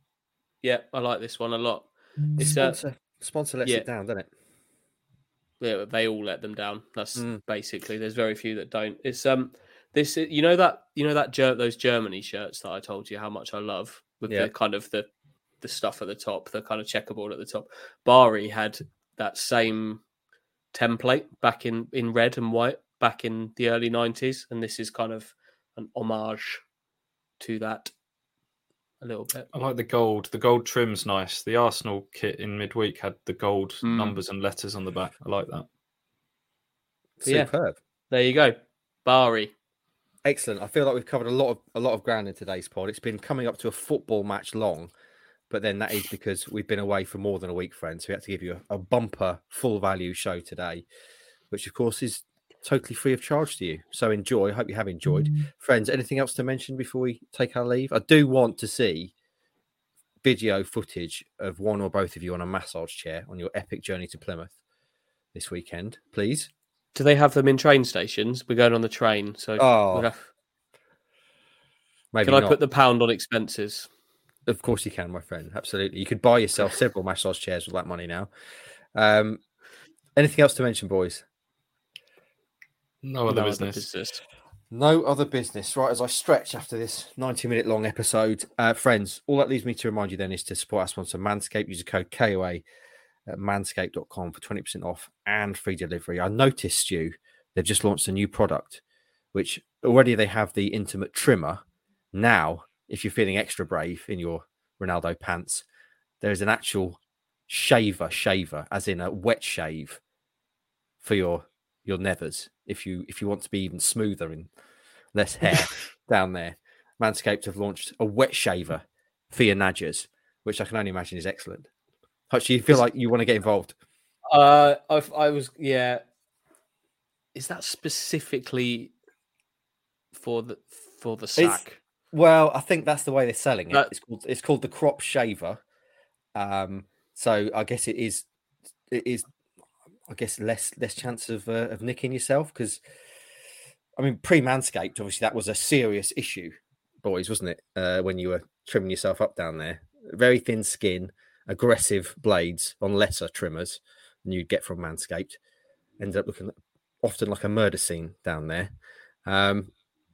Yeah, I like this one a lot. It's uh, Sponsor, sponsor lets yeah. it down, doesn't it? Yeah, they all let them down. That's Mm. basically. There's very few that don't. It's um, this you know that you know that Ger- those Germany shirts that I told you how much I love with Yeah. the kind of the the stuff at the top, the kind of checkerboard at the top. Bari had that same template back in in red and white back in the early 90s and this is kind of an homage to that a little bit I like the gold. The gold trim's nice. The Arsenal kit in midweek had the gold Mm. numbers and letters on the back. I like that. Yeah. Superb. there you go Bari Excellent. I feel like we've covered a lot of a lot of ground in today's pod. It's been coming up to a football match long, but then that is because we've been away for more than a week, friends. We had to give you a, a bumper full value show today, which of course is totally free of charge to you. So enjoy. I hope you have enjoyed. Friends, anything else to mention before we take our leave? I do want to see video footage of one or both of you on a massage chair on your epic journey to Plymouth this weekend, please. do they have them in train stations we're going on the train so Oh, we'll have- maybe can i not. put the pound on expenses Of course you can, my friend. Absolutely. You could buy yourself several massage chairs with that money now. Um, anything else to mention, boys? No other No business. business. No other business. Right, as I stretch after this 90 minute long episode, uh, friends, all that leaves me to remind you then is to support our sponsor Manscaped. Use the code KOA at manscaped.com for 20% off and free delivery. I noticed you, they've just launched a new product, which already they have the intimate trimmer. Now, if you're feeling extra brave in your Ronaldo pants, there's an actual shaver, shaver, as in a wet shave for your your nethers if you if you want to be even smoother and less hair down there. Manscaped have launched a wet shaver for your nadgers, which I can only imagine is excellent. Hutch, you feel like you want to get involved? Uh, I, I was, yeah. Is that specifically for the for the sack? It's, well, I think that's the way they're selling it. it's called it's called the crop shaver. Um, so I guess it is it is I guess less less chance of uh, of nicking yourself because I mean pre manscaped obviously that was a serious issue, boys, wasn't it? Uh, when you were trimming yourself up down there, very thin skin, aggressive blades on lesser trimmers than you'd get from manscaped, ended up looking often like a murder scene down there. Um,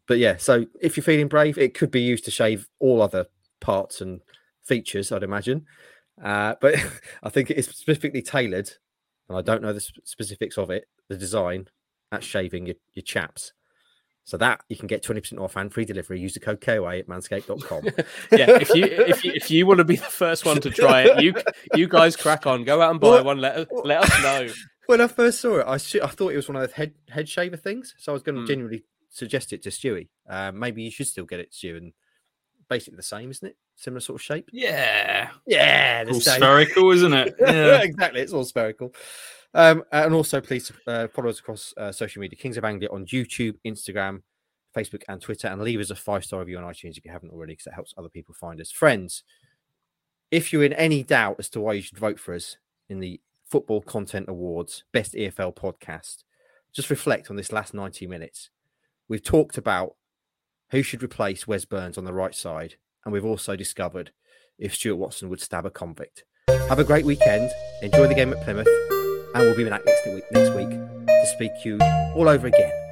but yeah, so if you're feeling brave, it could be used to shave all other parts and features, I'd imagine. Uh, but I think it is specifically tailored and I don't know the specifics of it, the design that's shaving your, your chaps. So that you can get 20% off and free delivery. Use the code KOA at manscaped.com. yeah, if you if you if you want to be the first one to try it, you you guys crack on. Go out and buy one. Let let us know. When I first saw it, I I thought it was one of those head head shaver things. So I was going to mm. genuinely suggest it to Stewie. Uh, maybe you should still get it, Stu, and basically the same, isn't it? Similar sort of shape. Yeah, yeah, all spherical, isn't it? Yeah, exactly. It's all spherical. Um, and also, please uh, follow us across uh, social media, Kings of Anglia on YouTube, Instagram, Facebook, and Twitter, and leave us a five star review on iTunes if you haven't already, because it helps other people find us. Friends, if you're in any doubt as to why you should vote for us in the Football Content Awards Best EFL Podcast, just reflect on this last 90 minutes. We've talked about who should replace Wes Burns on the right side, and we've also discovered if Stuart Watson would stab a convict. Have a great weekend. Enjoy the game at Plymouth, and we'll be back next week, next week to speak to you all over again.